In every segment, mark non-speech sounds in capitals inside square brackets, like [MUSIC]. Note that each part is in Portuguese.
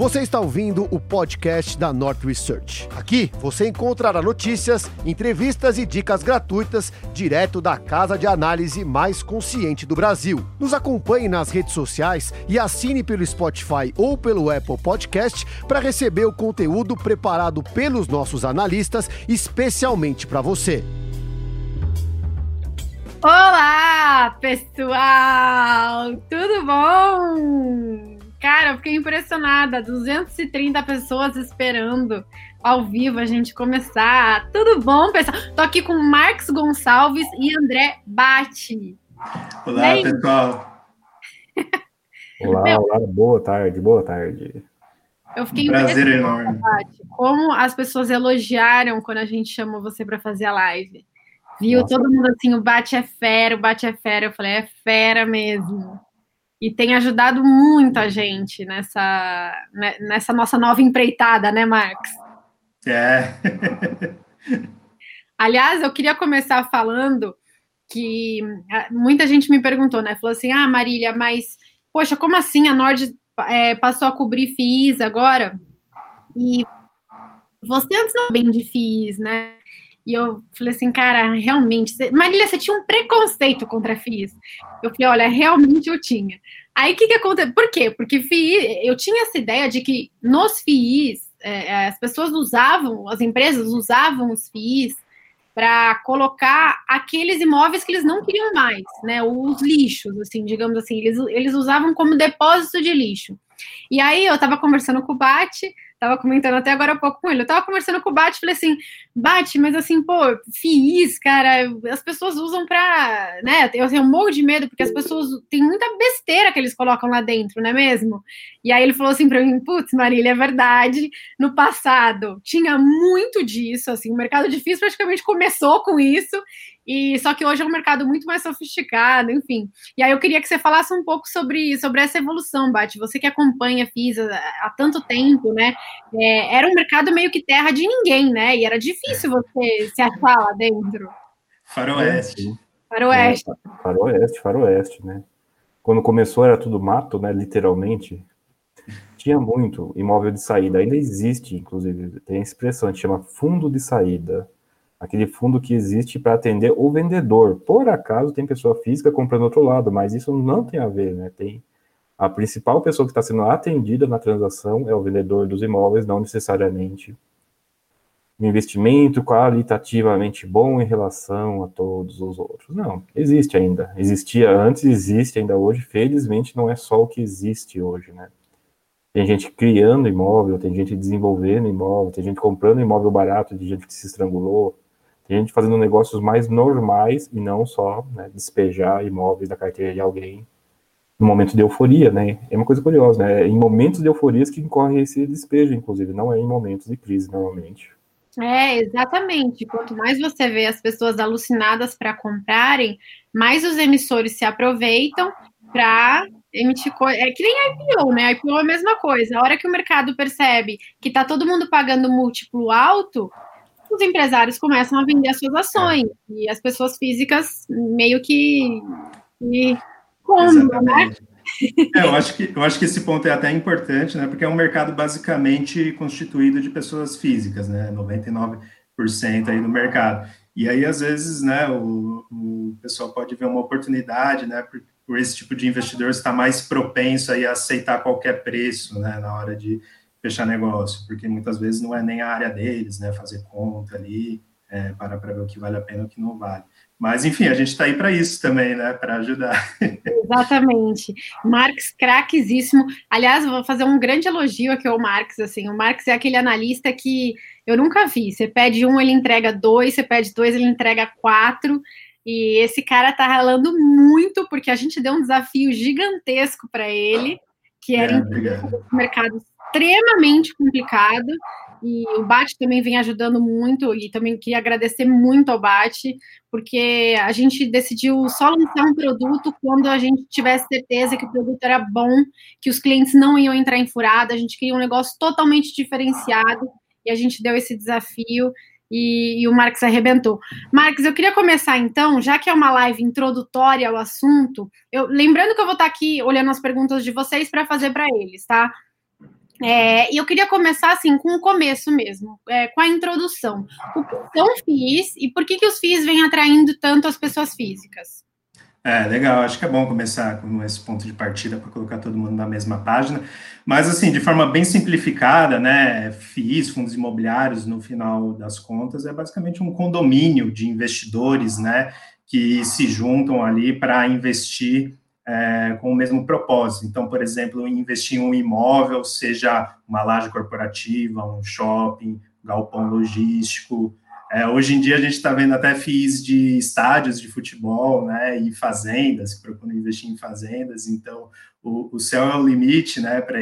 Você está ouvindo o podcast da North Research. Aqui você encontrará notícias, entrevistas e dicas gratuitas direto da casa de análise mais consciente do Brasil. Nos acompanhe nas redes sociais e assine pelo Spotify ou pelo Apple Podcast para receber o conteúdo preparado pelos nossos analistas especialmente para você. Olá, pessoal! Tudo bom? Cara, eu fiquei impressionada. 230 pessoas esperando ao vivo a gente começar. Tudo bom, pessoal? Tô aqui com Marcos Gonçalves e André Bate. Olá, Bem... pessoal. [LAUGHS] olá, Meu, olá, boa tarde, boa tarde. Eu fiquei um prazer enorme. Bate, como as pessoas elogiaram quando a gente chamou você para fazer a live. Viu? Nossa. Todo mundo assim, o Bate é fera, o Bate é fera. Eu falei, é fera mesmo. E tem ajudado muita gente nessa, né, nessa nossa nova empreitada, né, Marcos? É. Aliás, eu queria começar falando que ah, muita gente me perguntou, né? Falou assim: ah, Marília, mas, poxa, como assim a Nord é, passou a cobrir FIIs agora? E você antes não bem de FIIs, né? E eu falei assim, cara, realmente, você... Marília, você tinha um preconceito contra FIIs. Eu falei, olha, realmente eu tinha. Aí o que, que aconteceu? Por quê? Porque FII, eu tinha essa ideia de que nos FIIs, é, é, as pessoas usavam, as empresas usavam os FIIs para colocar aqueles imóveis que eles não queriam mais, né? Os lixos, assim, digamos assim, eles, eles usavam como depósito de lixo. E aí eu estava conversando com o Bate, Tava comentando até agora há pouco com ele. Eu tava conversando com o Bate, falei assim, Bate, mas assim, pô, FIIs, cara, as pessoas usam pra, né, eu tenho um monte de medo, porque as pessoas, tem muita besteira que eles colocam lá dentro, não é mesmo? E aí ele falou assim pra mim, putz, Marília, é verdade, no passado tinha muito disso, assim, o mercado difícil praticamente começou com isso, e só que hoje é um mercado muito mais sofisticado, enfim. E aí eu queria que você falasse um pouco sobre, sobre essa evolução, Bate. Você que acompanha a FISA há tanto tempo, né? É, era um mercado meio que terra de ninguém, né? E era difícil você se achar lá dentro. Faroeste. Faroeste. É, faroeste, faroeste, né? Quando começou era tudo mato, né? Literalmente. Tinha muito imóvel de saída. Ainda existe, inclusive, tem a expressão, a gente chama fundo de saída aquele fundo que existe para atender o vendedor. Por acaso tem pessoa física comprando outro lado, mas isso não tem a ver, né? Tem a principal pessoa que está sendo atendida na transação é o vendedor dos imóveis, não necessariamente um investimento qualitativamente bom em relação a todos os outros. Não, existe ainda. Existia antes, existe ainda hoje. Felizmente, não é só o que existe hoje, né? Tem gente criando imóvel, tem gente desenvolvendo imóvel, tem gente comprando imóvel barato de gente que se estrangulou, tem gente fazendo negócios mais normais e não só né, despejar imóveis da carteira de alguém no momento de euforia, né? É uma coisa curiosa, né? É em momentos de euforia que incorre esse despejo, inclusive, não é em momentos de crise, normalmente. É, exatamente. Quanto mais você vê as pessoas alucinadas para comprarem, mais os emissores se aproveitam para emitir coisa. É que nem a IPO, né? A IPO é a mesma coisa. A hora que o mercado percebe que está todo mundo pagando múltiplo alto, os empresários começam a vender as suas ações e as pessoas físicas meio que, que compram, né? [LAUGHS] É, eu acho que eu acho que esse ponto é até importante, né? Porque é um mercado basicamente constituído de pessoas físicas, né? 99% aí no mercado. E aí, às vezes, né, o, o pessoal pode ver uma oportunidade, né, por, por esse tipo de investidor estar mais propenso aí a aceitar qualquer preço, né, na hora de, fechar negócio, porque muitas vezes não é nem a área deles, né, fazer conta ali, é, para para ver o que vale a pena e o que não vale. Mas, enfim, a gente está aí para isso também, né, para ajudar. Exatamente. Marx, craquezíssimo. Aliás, vou fazer um grande elogio aqui ao Marx, assim, o Marx é aquele analista que eu nunca vi, você pede um, ele entrega dois, você pede dois, ele entrega quatro, e esse cara tá ralando muito, porque a gente deu um desafio gigantesco para ele, que era é, mercado extremamente complicado e o Bate também vem ajudando muito e também queria agradecer muito ao Bate, porque a gente decidiu só lançar um produto quando a gente tivesse certeza que o produto era bom, que os clientes não iam entrar em furada, a gente queria um negócio totalmente diferenciado e a gente deu esse desafio e, e o Marx arrebentou. Marx, eu queria começar então, já que é uma live introdutória ao assunto, eu, lembrando que eu vou estar aqui olhando as perguntas de vocês para fazer para eles, tá? É, e eu queria começar assim com o começo mesmo, é, com a introdução. O que são FIIs e por que, que os FIIs vêm atraindo tanto as pessoas físicas? É, legal, acho que é bom começar com esse ponto de partida para colocar todo mundo na mesma página, mas assim, de forma bem simplificada, né, FIIs, fundos imobiliários, no final das contas, é basicamente um condomínio de investidores, né, que se juntam ali para investir é, com o mesmo propósito. Então, por exemplo, investir em um imóvel, seja uma laje corporativa, um shopping, galpão logístico, é, hoje em dia a gente está vendo até FIIs de estádios de futebol, né, e fazendas, que procuram investir em fazendas, então o, o céu é o limite, né, para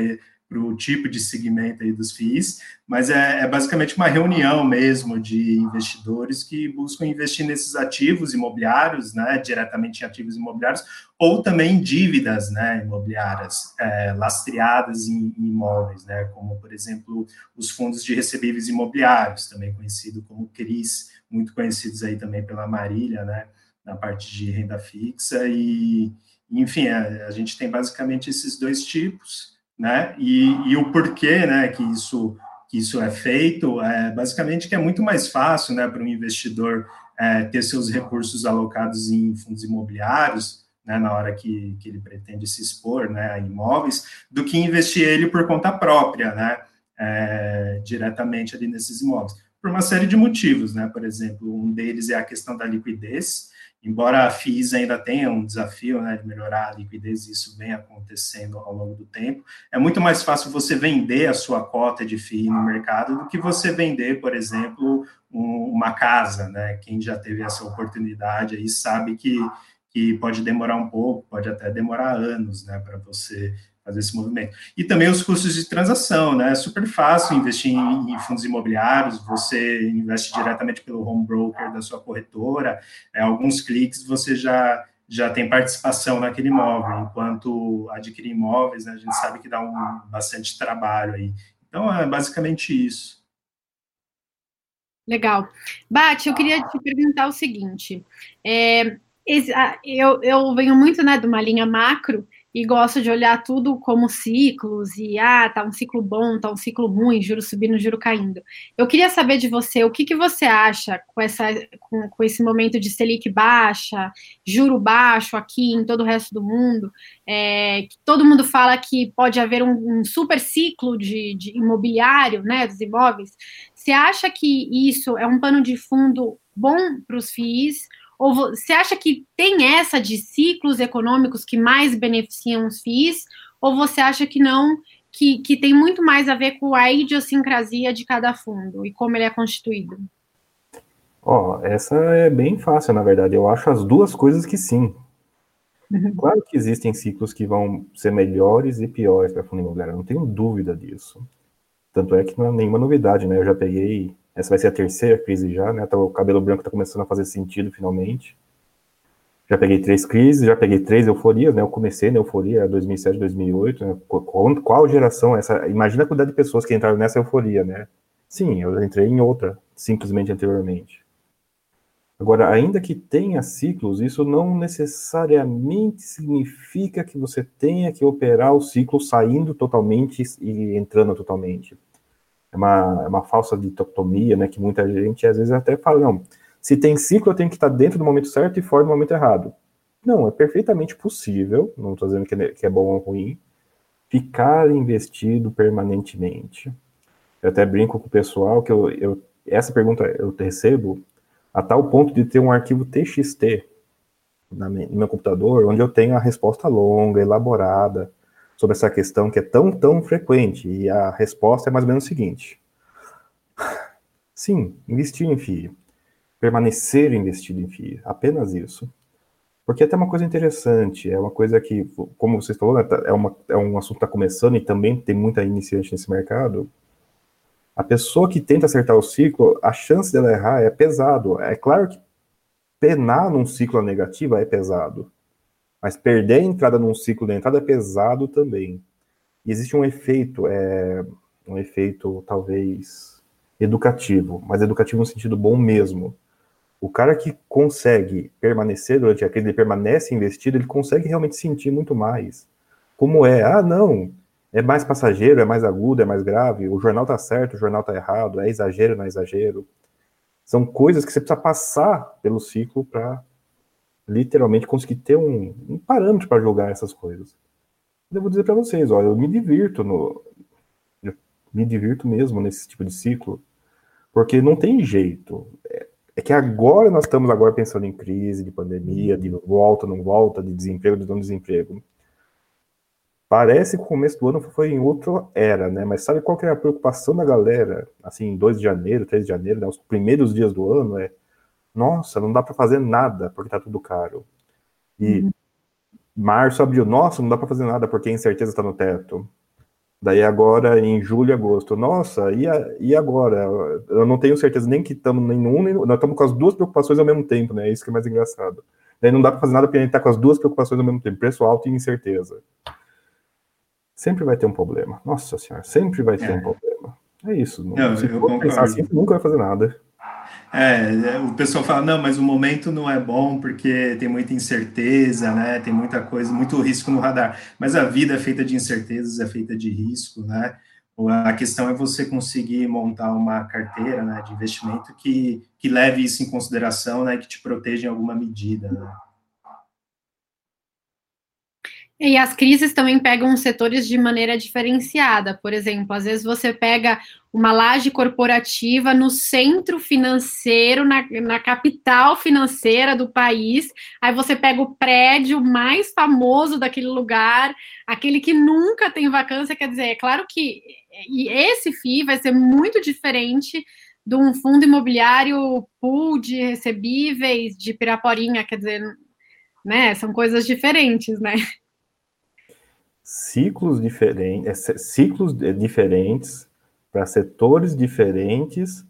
para o tipo de segmento aí dos FIIs, mas é, é, basicamente uma reunião mesmo de investidores que buscam investir nesses ativos imobiliários, né, diretamente em ativos imobiliários, ou também dívidas, né, imobiliárias é, lastreadas em, em, imóveis, né, como, por exemplo, os fundos de recebíveis imobiliários, também conhecido como CRIs, muito conhecidos aí também pela Marília, né, na parte de renda fixa, e, enfim, a, a gente tem basicamente esses dois tipos, né? E, e o porquê, né, que isso que isso é feito, é basicamente que é muito mais fácil, né, para um investidor é, ter seus recursos alocados em fundos imobiliários, né, na hora que, que ele pretende se expor, né, a imóveis, do que investir ele por conta própria, né, é, diretamente ali nesses imóveis, por uma série de motivos, né, por exemplo, um deles é a questão da liquidez, embora a FIIs ainda tenha um desafio né, de melhorar a liquidez, isso vem acontecendo ao longo do tempo, é muito mais fácil você vender a sua cota de FII no mercado do que você vender, por exemplo, um, uma casa, né? Quem já teve essa oportunidade aí sabe que, que pode demorar um pouco, pode até demorar anos, né, para você fazer esse movimento. E também os custos de transação, né? É super fácil investir em, em, fundos imobiliários, você investe diretamente pelo home broker da sua corretora, é, alguns cliques você já já tem participação naquele imóvel, enquanto adquirir imóveis, né, a gente sabe que dá um bastante trabalho aí. Então, é basicamente isso. Legal. Bate, eu queria te perguntar o seguinte, é, eu, eu venho muito né, de uma linha macro, e gosto de olhar tudo como ciclos e ah, tá um ciclo bom, tá um ciclo ruim, juro subindo, juro caindo. Eu queria saber de você, o que, que você acha com, essa, com, com esse momento de Selic baixa, juro baixo aqui em todo o resto do mundo, é, todo mundo fala que pode haver um, um super ciclo de, de imobiliário, né, dos imóveis. Você acha que isso é um pano de fundo bom para os FIIs? Ou você acha que tem essa de ciclos econômicos que mais beneficiam os FIIs? Ou você acha que não, que, que tem muito mais a ver com a idiosincrasia de cada fundo e como ele é constituído? Ó, oh, essa é bem fácil, na verdade. Eu acho as duas coisas que sim. Uhum. Claro que existem ciclos que vão ser melhores e piores para fundo imobiliário, não tenho dúvida disso. Tanto é que não é nenhuma novidade, né? Eu já peguei essa vai ser a terceira crise já, né? Tá, o cabelo branco está começando a fazer sentido finalmente. Já peguei três crises, já peguei três euforias, né? Eu comecei na euforia 2007, 2008. Né? Qual, qual geração é essa? Imagina a quantidade de pessoas que entraram nessa euforia, né? Sim, eu entrei em outra, simplesmente anteriormente. Agora, ainda que tenha ciclos, isso não necessariamente significa que você tenha que operar o ciclo saindo totalmente e entrando totalmente uma, é uma falsa dicotomia, né, que muita gente às vezes até fala, não, se tem ciclo eu tenho que estar dentro do momento certo e fora do momento errado. Não, é perfeitamente possível, não estou dizendo que é, que é bom ou ruim, ficar investido permanentemente. Eu até brinco com o pessoal que eu, eu essa pergunta eu recebo a tal ponto de ter um arquivo TXT no meu computador, onde eu tenho a resposta longa, elaborada, sobre essa questão que é tão, tão frequente. E a resposta é mais ou menos o seguinte: sim, investir em FII. Permanecer investido em FII. Apenas isso. Porque até uma coisa interessante, é uma coisa que, como vocês falaram, né, é, uma, é um assunto que está começando e também tem muita iniciante nesse mercado. A pessoa que tenta acertar o ciclo, a chance dela errar é pesado. É claro que penar num ciclo negativo é pesado. Mas perder a entrada num ciclo de entrada é pesado também. E existe um efeito, é, um efeito talvez educativo, mas educativo no sentido bom mesmo. O cara que consegue permanecer durante a crise, ele permanece investido, ele consegue realmente sentir muito mais. Como é, ah, não, É mais passageiro, é mais agudo, é mais grave, o jornal tá certo, o jornal tá errado, é exagero, não é exagero. São coisas que você precisa passar pelo ciclo para literalmente conseguir ter um, um parâmetro para julgar essas coisas. Eu vou dizer para vocês, ó, eu me divirto no eu me divirto mesmo nesse tipo de ciclo, porque não tem jeito. É, é que agora nós estamos agora pensando em crise, de pandemia, de volta, não volta, de desemprego, de não desemprego. Parece que o começo do ano foi em outra era, né? Mas sabe qual que é a preocupação da galera, assim, 2 de janeiro, 3 de janeiro, né? os primeiros dias do ano, é nossa, não dá para fazer nada porque tá tudo caro. E uhum. março, abril, nossa, não dá para fazer nada porque a incerteza está no teto. Daí agora, em julho e agosto, nossa, e, a, e agora? Eu não tenho certeza nem que estamos nenhum, nem, nós estamos com as duas preocupações ao mesmo tempo, né? É isso que é mais engraçado. Daí não dá para fazer nada porque a gente está com as duas preocupações ao mesmo tempo, preço alto e incerteza sempre vai ter um problema. Nossa senhora, sempre vai ter é. um problema. É isso. Não, não, se for pensar assim, nunca vai fazer nada. É, é, o pessoal fala, não, mas o momento não é bom porque tem muita incerteza, né? Tem muita coisa, muito risco no radar. Mas a vida é feita de incertezas, é feita de risco, né? A questão é você conseguir montar uma carteira né, de investimento que, que leve isso em consideração, né? Que te proteja em alguma medida, né? E as crises também pegam os setores de maneira diferenciada. Por exemplo, às vezes você pega uma laje corporativa no centro financeiro, na, na, capital financeira do país, aí você pega o prédio mais famoso daquele lugar, aquele que nunca tem vacância, quer dizer, é claro que esse FII vai ser muito diferente de um fundo imobiliário pool de recebíveis de Piraporinha, quer dizer, né, são coisas diferentes, né? Ciclos diferentes, é, ciclos diferentes para setores diferentes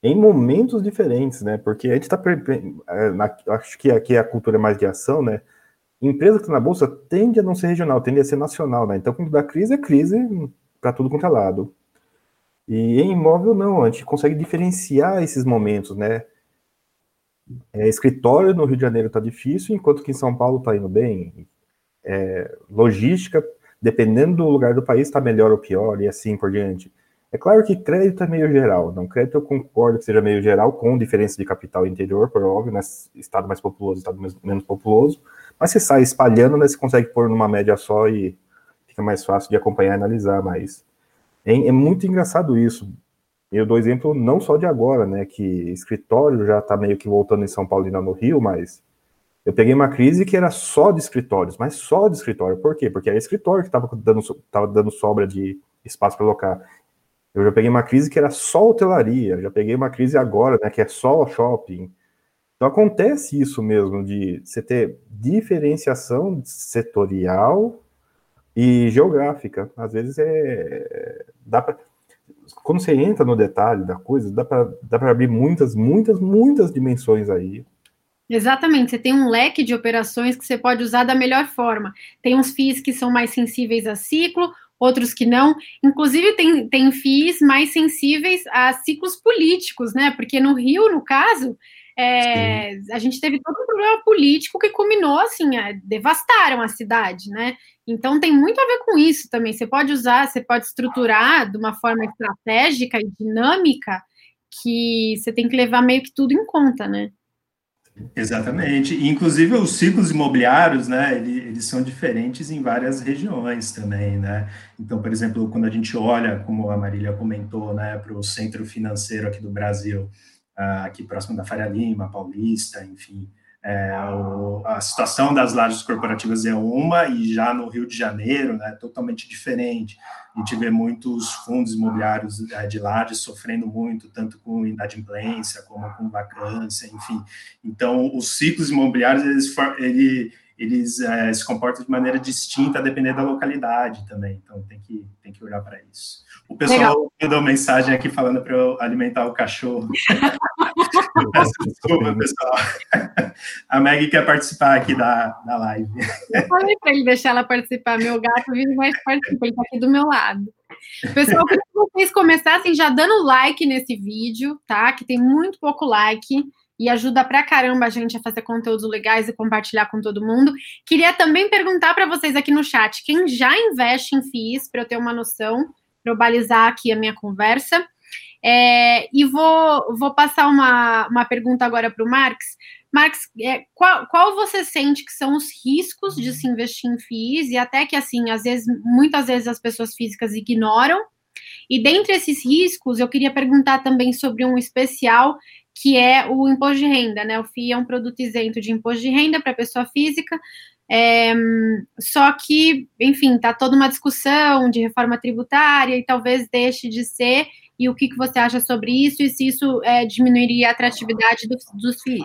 em momentos diferentes, né? Porque a gente está é, acho que aqui a cultura é mais de ação, né? Empresa que está na bolsa tende a não ser regional, tende a ser nacional, né? Então, quando dá crise, é crise para tudo quanto é lado. E em imóvel, não, a gente consegue diferenciar esses momentos, né? É, escritório no Rio de Janeiro está difícil, enquanto que em São Paulo está indo bem. É, logística dependendo do lugar do país, está melhor ou pior, e assim por diante. É claro que crédito é meio geral, não crédito eu concordo que seja meio geral, com diferença de capital interior, por óbvio, né, estado mais populoso, estado menos populoso, mas você sai espalhando, né, você consegue pôr numa média só e fica mais fácil de acompanhar e analisar, mas é, é muito engraçado isso. Eu dou exemplo não só de agora, né, que escritório já está meio que voltando em São Paulo e não no Rio, mas eu peguei uma crise que era só de escritórios, mas só de escritório. Por quê? Porque era escritório que estava dando, tava dando sobra de espaço para alocar. Eu já peguei uma crise que era só hotelaria, já peguei uma crise agora, né, que é só shopping. Então acontece isso mesmo, de você ter diferenciação setorial e geográfica. Às vezes é. Dá pra, quando você entra no detalhe da coisa, dá para abrir muitas, muitas, muitas dimensões aí. Exatamente, você tem um leque de operações que você pode usar da melhor forma. Tem uns FIIs que são mais sensíveis a ciclo, outros que não. Inclusive, tem, tem FIIs mais sensíveis a ciclos políticos, né? Porque no Rio, no caso, é, a gente teve todo um problema político que culminou, assim, a, devastaram a cidade, né? Então, tem muito a ver com isso também. Você pode usar, você pode estruturar de uma forma estratégica e dinâmica que você tem que levar meio que tudo em conta, né? Exatamente. inclusive, os ciclos imobiliários, né, eles são diferentes em várias regiões também, né? Então, por exemplo, quando a gente olha, como a Marília comentou, né, para o centro financeiro aqui do Brasil, ah, aqui próximo da Faria Lima, Paulista, enfim, é, o, a situação das lajes corporativas é uma, e já no Rio de Janeiro, né, totalmente diferente. A gente vê muitos fundos imobiliários é, de lajes sofrendo muito, tanto com inadimplência como com vacância, enfim. Então, os ciclos imobiliários, eles, ele, eles é, se comportam de maneira distinta a depender da localidade também. Então, tem que, tem que olhar para isso. O pessoal Legal. mandou mensagem aqui falando para eu alimentar o cachorro. [LAUGHS] Desculpa, pessoal. [LAUGHS] A Meg quer participar aqui da, da live. Eu falei para ele deixar ela participar. Meu gato vive mais participa, ele está aqui do meu lado. Pessoal, queria que vocês começassem já dando like nesse vídeo, tá? Que tem muito pouco like. e ajuda pra caramba a gente a fazer conteúdos legais e compartilhar com todo mundo. Queria também perguntar para vocês aqui no chat, quem já investe em FIIs, para eu ter uma noção, para eu balizar aqui a minha conversa. É, e vou, vou passar uma, uma pergunta agora para o Marx. Marx, é, qual, qual você sente que são os riscos de se investir em FIIs e até que, assim, às vezes, muitas vezes as pessoas físicas ignoram? E dentre esses riscos, eu queria perguntar também sobre um especial que é o imposto de renda, né? O FII é um produto isento de imposto de renda para pessoa física, é, só que, enfim, está toda uma discussão de reforma tributária e talvez deixe de ser. E o que, que você acha sobre isso e se isso é, diminuiria a atratividade do, dos FIIs?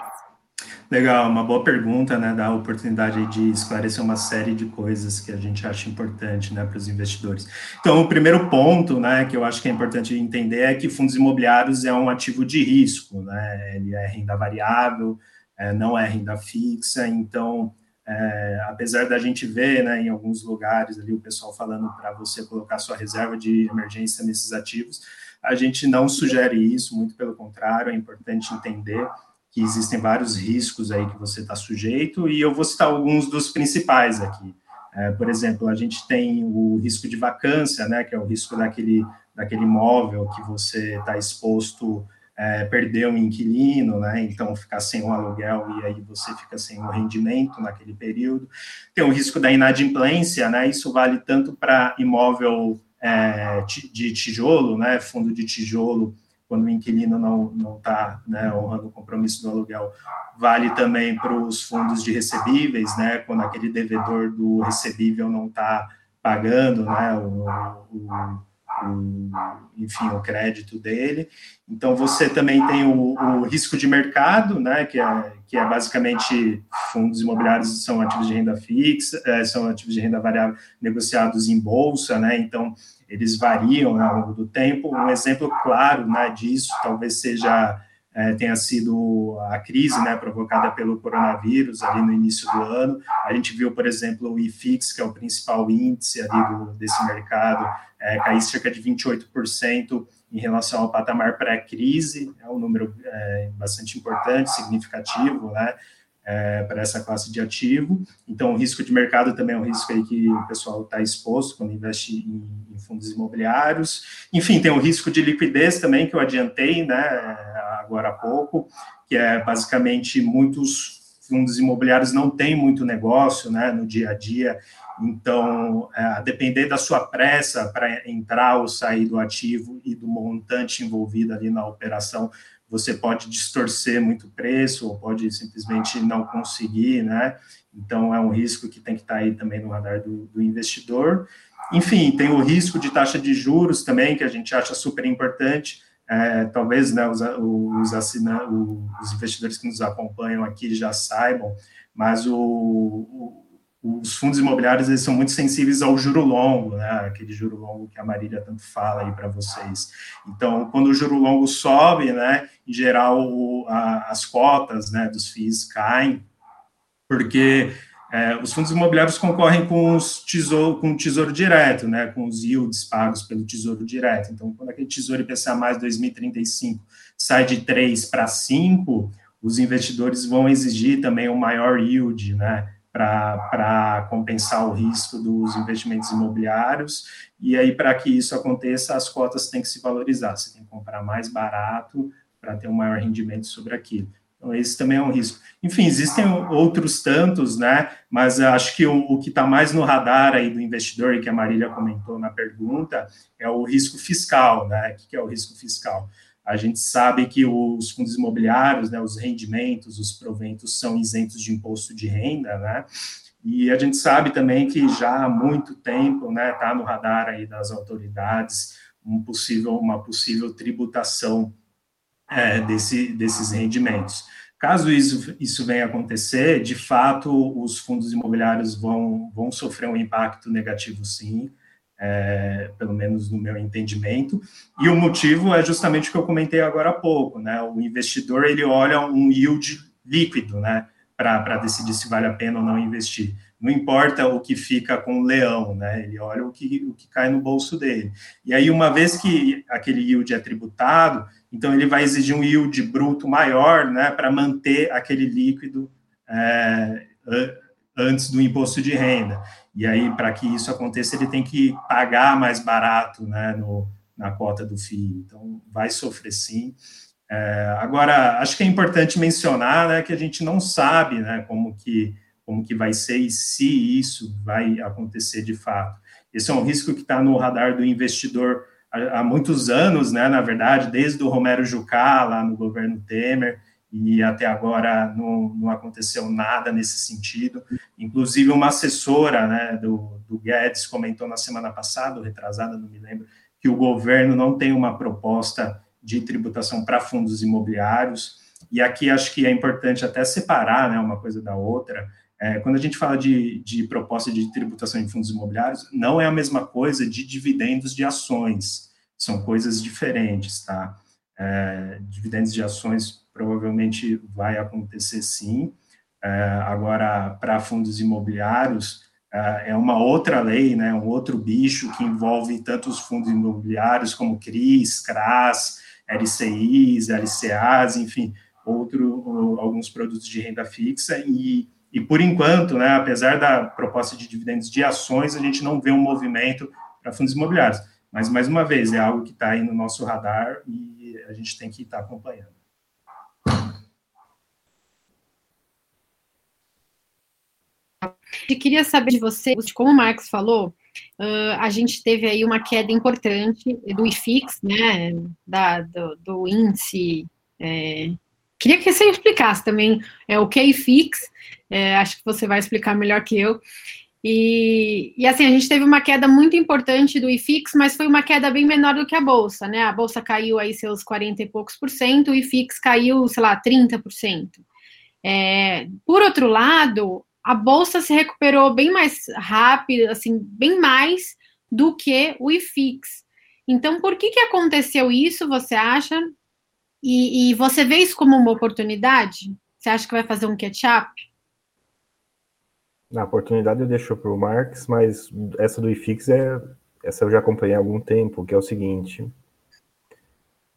Legal, uma boa pergunta, né? Dá a oportunidade de esclarecer uma série de coisas que a gente acha importante, né, para os investidores. Então, o primeiro ponto, né, que eu acho que é importante entender é que fundos imobiliários é um ativo de risco, né? Ele é renda variável, é, não é renda fixa, então é, apesar da gente ver, né, em alguns lugares ali o pessoal falando para você colocar sua reserva de emergência nesses ativos, a gente não sugere isso, muito pelo contrário, é importante entender que existem vários riscos aí que você está sujeito, e eu vou citar alguns dos principais aqui. É, por exemplo, a gente tem o risco de vacância, né, que é o risco daquele, daquele imóvel que você está exposto é, perder um inquilino, né? Então ficar sem um aluguel e aí você fica sem um rendimento naquele período. Tem o risco da inadimplência, né? Isso vale tanto para imóvel é, de tijolo, né? Fundo de tijolo, quando o inquilino não está né, honrando o compromisso do aluguel, vale também para os fundos de recebíveis, né? Quando aquele devedor do recebível não está pagando, né? o, o o, enfim, o crédito dele. Então, você também tem o, o, risco de mercado, né, que é, que é basicamente fundos imobiliários são ativos de renda fixa, é, são ativos de renda variável negociados em bolsa, né, então eles variam né, ao longo do tempo. Um exemplo claro né, disso talvez seja é, tenha sido a crise né, provocada pelo coronavírus ali no início do ano. A gente viu, por exemplo, o IFIX, que é o principal índice ali do, desse mercado, é, cair cerca de 28% em relação ao patamar pré-crise, é um número é, bastante importante, significativo, né? É, para essa classe de ativo. Então, o risco de mercado também é um risco aí que o pessoal está exposto quando investe em, em, fundos imobiliários. Enfim, tem o risco de liquidez também, que eu adiantei, né, agora há pouco, que é basicamente muitos fundos imobiliários não têm muito negócio né, no dia a dia, então, é, a depender da sua pressa para entrar ou sair do ativo e do montante envolvido ali na operação, você pode distorcer muito o preço ou pode simplesmente não conseguir, né? Então, é um risco que tem que estar aí também no radar do, do investidor. Enfim, tem o risco de taxa de juros também, que a gente acha super importante, é, talvez né, os, os, assina, os, investidores que nos acompanham aqui já saibam, mas o, o, os fundos imobiliários eles são muito sensíveis ao juro longo, né, aquele juro longo que a Marília tanto fala aí para vocês. Então, quando o juro longo sobe, né, em geral o, a, as cotas né, dos FIIs caem, porque é, os fundos imobiliários concorrem com, os tesouro, com o tesouro direto, né, com os yields pagos pelo tesouro direto. Então, quando aquele tesouro IPCA mais 2035 sai de 3 para 5, os investidores vão exigir também um maior yield, né, para compensar o risco dos investimentos imobiliários. E aí, para que isso aconteça, as cotas têm que se valorizar. Você tem que comprar mais barato para ter um maior rendimento sobre aquilo. Então, esse também é um risco. Enfim, existem outros tantos, né? Mas acho que o, o que está mais no radar aí do investidor, e que a Marília comentou na pergunta, é o risco fiscal, né? O que é o risco fiscal? A gente sabe que os fundos imobiliários, né, os rendimentos, os proventos são isentos de imposto de renda, né? E a gente sabe também que já há muito tempo, né, está no radar aí das autoridades um possível, uma possível tributação é, desse, desses rendimentos. Caso isso, isso venha acontecer, de fato, os fundos imobiliários vão, vão sofrer um impacto negativo, sim, é, pelo menos no meu entendimento. E o motivo é justamente o que eu comentei agora há pouco, né? O investidor ele olha um yield líquido, né? Para decidir se vale a pena ou não investir. não importa o que fica com o leão, né? Ele olha o que, o que cai no bolso dele. E aí, uma vez que aquele yield é tributado, então ele vai exigir um yield bruto maior, né, para manter aquele líquido é, antes do imposto de renda. E aí, para que isso aconteça, ele tem que pagar mais barato, né, no, na cota do FII. Então, vai sofrer sim. É, agora, acho que é importante mencionar, né, que a gente não sabe, né, como que como que vai ser e se isso vai acontecer de fato. Esse é um risco que está no radar do investidor há, há, muitos anos, né, na verdade, desde o Romero Jucá, lá no governo Temer, e até agora não, não aconteceu nada nesse sentido. Inclusive, uma assessora né, do, do Guedes comentou na semana passada, retrasada, não me lembro, que o governo não tem uma proposta de tributação para fundos imobiliários, e aqui acho que é importante até separar né, uma coisa da outra. É, quando a gente fala de, de proposta de tributação em fundos imobiliários, não é a mesma coisa de dividendos de ações, são coisas diferentes, tá? É, dividendos de ações provavelmente vai acontecer sim. É, agora, para fundos imobiliários, é, é uma outra lei, né, um outro bicho que envolve tanto os fundos imobiliários como CRIs, CRAS, LCIs, LCAs, enfim, outro, alguns produtos de renda fixa e e por enquanto, né, apesar da proposta de dividendos de ações, a gente não vê um movimento para fundos imobiliários. Mas, mais uma vez, é algo que está aí no nosso radar e a gente tem que estar tá acompanhando. Eu queria saber de você, como o Marcos falou, uh, a gente teve aí uma queda importante do IFIX, né, da, do, do índice. É, queria que você explicasse também é, o que é IFIX, é, acho que você vai explicar melhor que eu. E, e, assim, a gente teve uma queda muito importante do IFIX, mas foi uma queda bem menor do que a Bolsa, né? A Bolsa caiu aí seus 40 e poucos por cento, o IFIX caiu, sei lá, 30%. É, por outro lado, a Bolsa se recuperou bem mais rápido, assim, bem mais do que o IFIX. Então, por que, que aconteceu isso, você acha? E, e você vê isso como uma oportunidade? Você acha que vai fazer um catch-up? Na oportunidade eu deixo para o Marx, mas essa do IFIX é essa eu já acompanhei há algum tempo, que é o seguinte.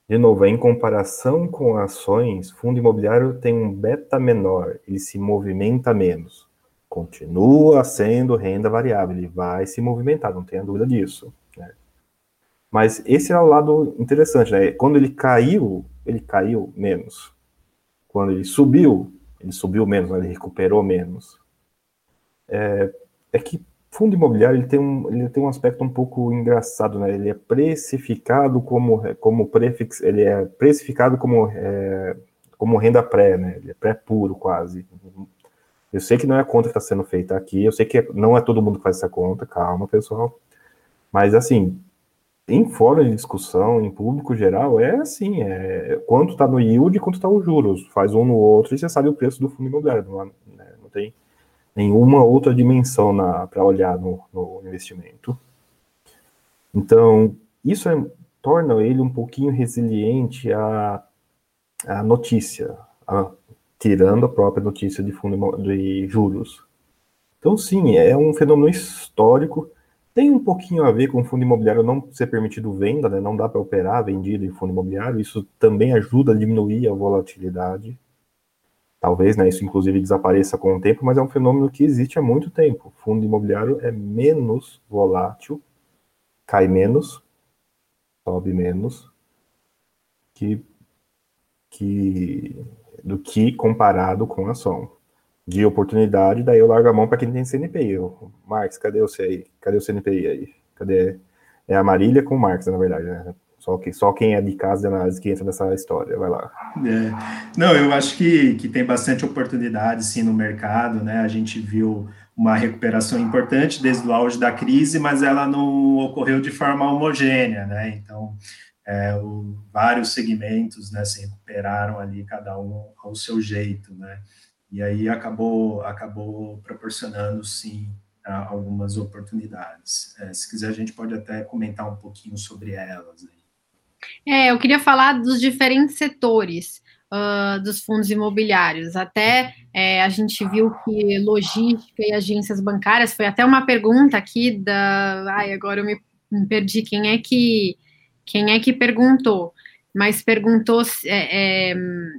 De novo, em comparação com ações, fundo imobiliário tem um beta menor, ele se movimenta menos. Continua sendo renda variável, ele vai se movimentar, não tenha dúvida disso. Né? Mas esse é o lado interessante, né? Quando ele caiu, ele caiu menos. Quando ele subiu, ele subiu menos, né? ele recuperou menos é, é que fundo imobiliário ele tem, um, ele tem um aspecto um pouco engraçado, né? Ele é precificado como, como prefixo, ele é precificado como, é, como renda pré, né? Ele é pré puro quase. Eu sei que não é a conta que está sendo feita aqui, eu sei que não é todo mundo que faz essa conta, calma, pessoal. Mas assim, em fórum de discussão, em público geral, é assim, é quanto está no yield e quanto está os juros. Faz um no outro e você sabe o preço do fundo imobiliário. Não, né? não tem nenhuma outra dimensão para olhar no, no, investimento. Então, isso é, torna ele um pouquinho resiliente à, à notícia, a, tirando a própria notícia de fundo de juros. Então, sim, é um fenômeno histórico. Tem um pouquinho a ver com o fundo imobiliário não ser permitido venda, né? não dá para operar vendido em fundo imobiliário. Isso também ajuda a diminuir a volatilidade. Talvez né, isso, inclusive, desapareça com o tempo, mas é um fenômeno que existe há muito tempo. Fundo imobiliário é menos volátil, cai menos, sobe menos, que, que, do que comparado com a ação. De oportunidade, daí eu largo a mão para quem tem CNPI. Eu, Marx, cadê você aí? Cadê o CNPI aí? Cadê? É a Marília com o Marx, na verdade. Né? Só, que, só quem é de casa de análise que entra nessa história, vai lá. É. Não, eu acho que, que tem bastante oportunidade, sim, no mercado, né? A gente viu uma recuperação importante desde o auge da crise, mas ela não ocorreu de forma homogênea, né? Então, é, o, vários segmentos né, se recuperaram ali, cada um ao seu jeito, né? E aí acabou, acabou proporcionando, sim, algumas oportunidades. É, se quiser, a gente pode até comentar um pouquinho sobre elas. É, eu queria falar dos diferentes setores. uh, dos fundos imobiliários. Até é, a gente viu que logística e agências bancárias foi até uma pergunta aqui da. Ai, agora eu me perdi. Quem é que quem é que perguntou? Mas perguntou, é, é,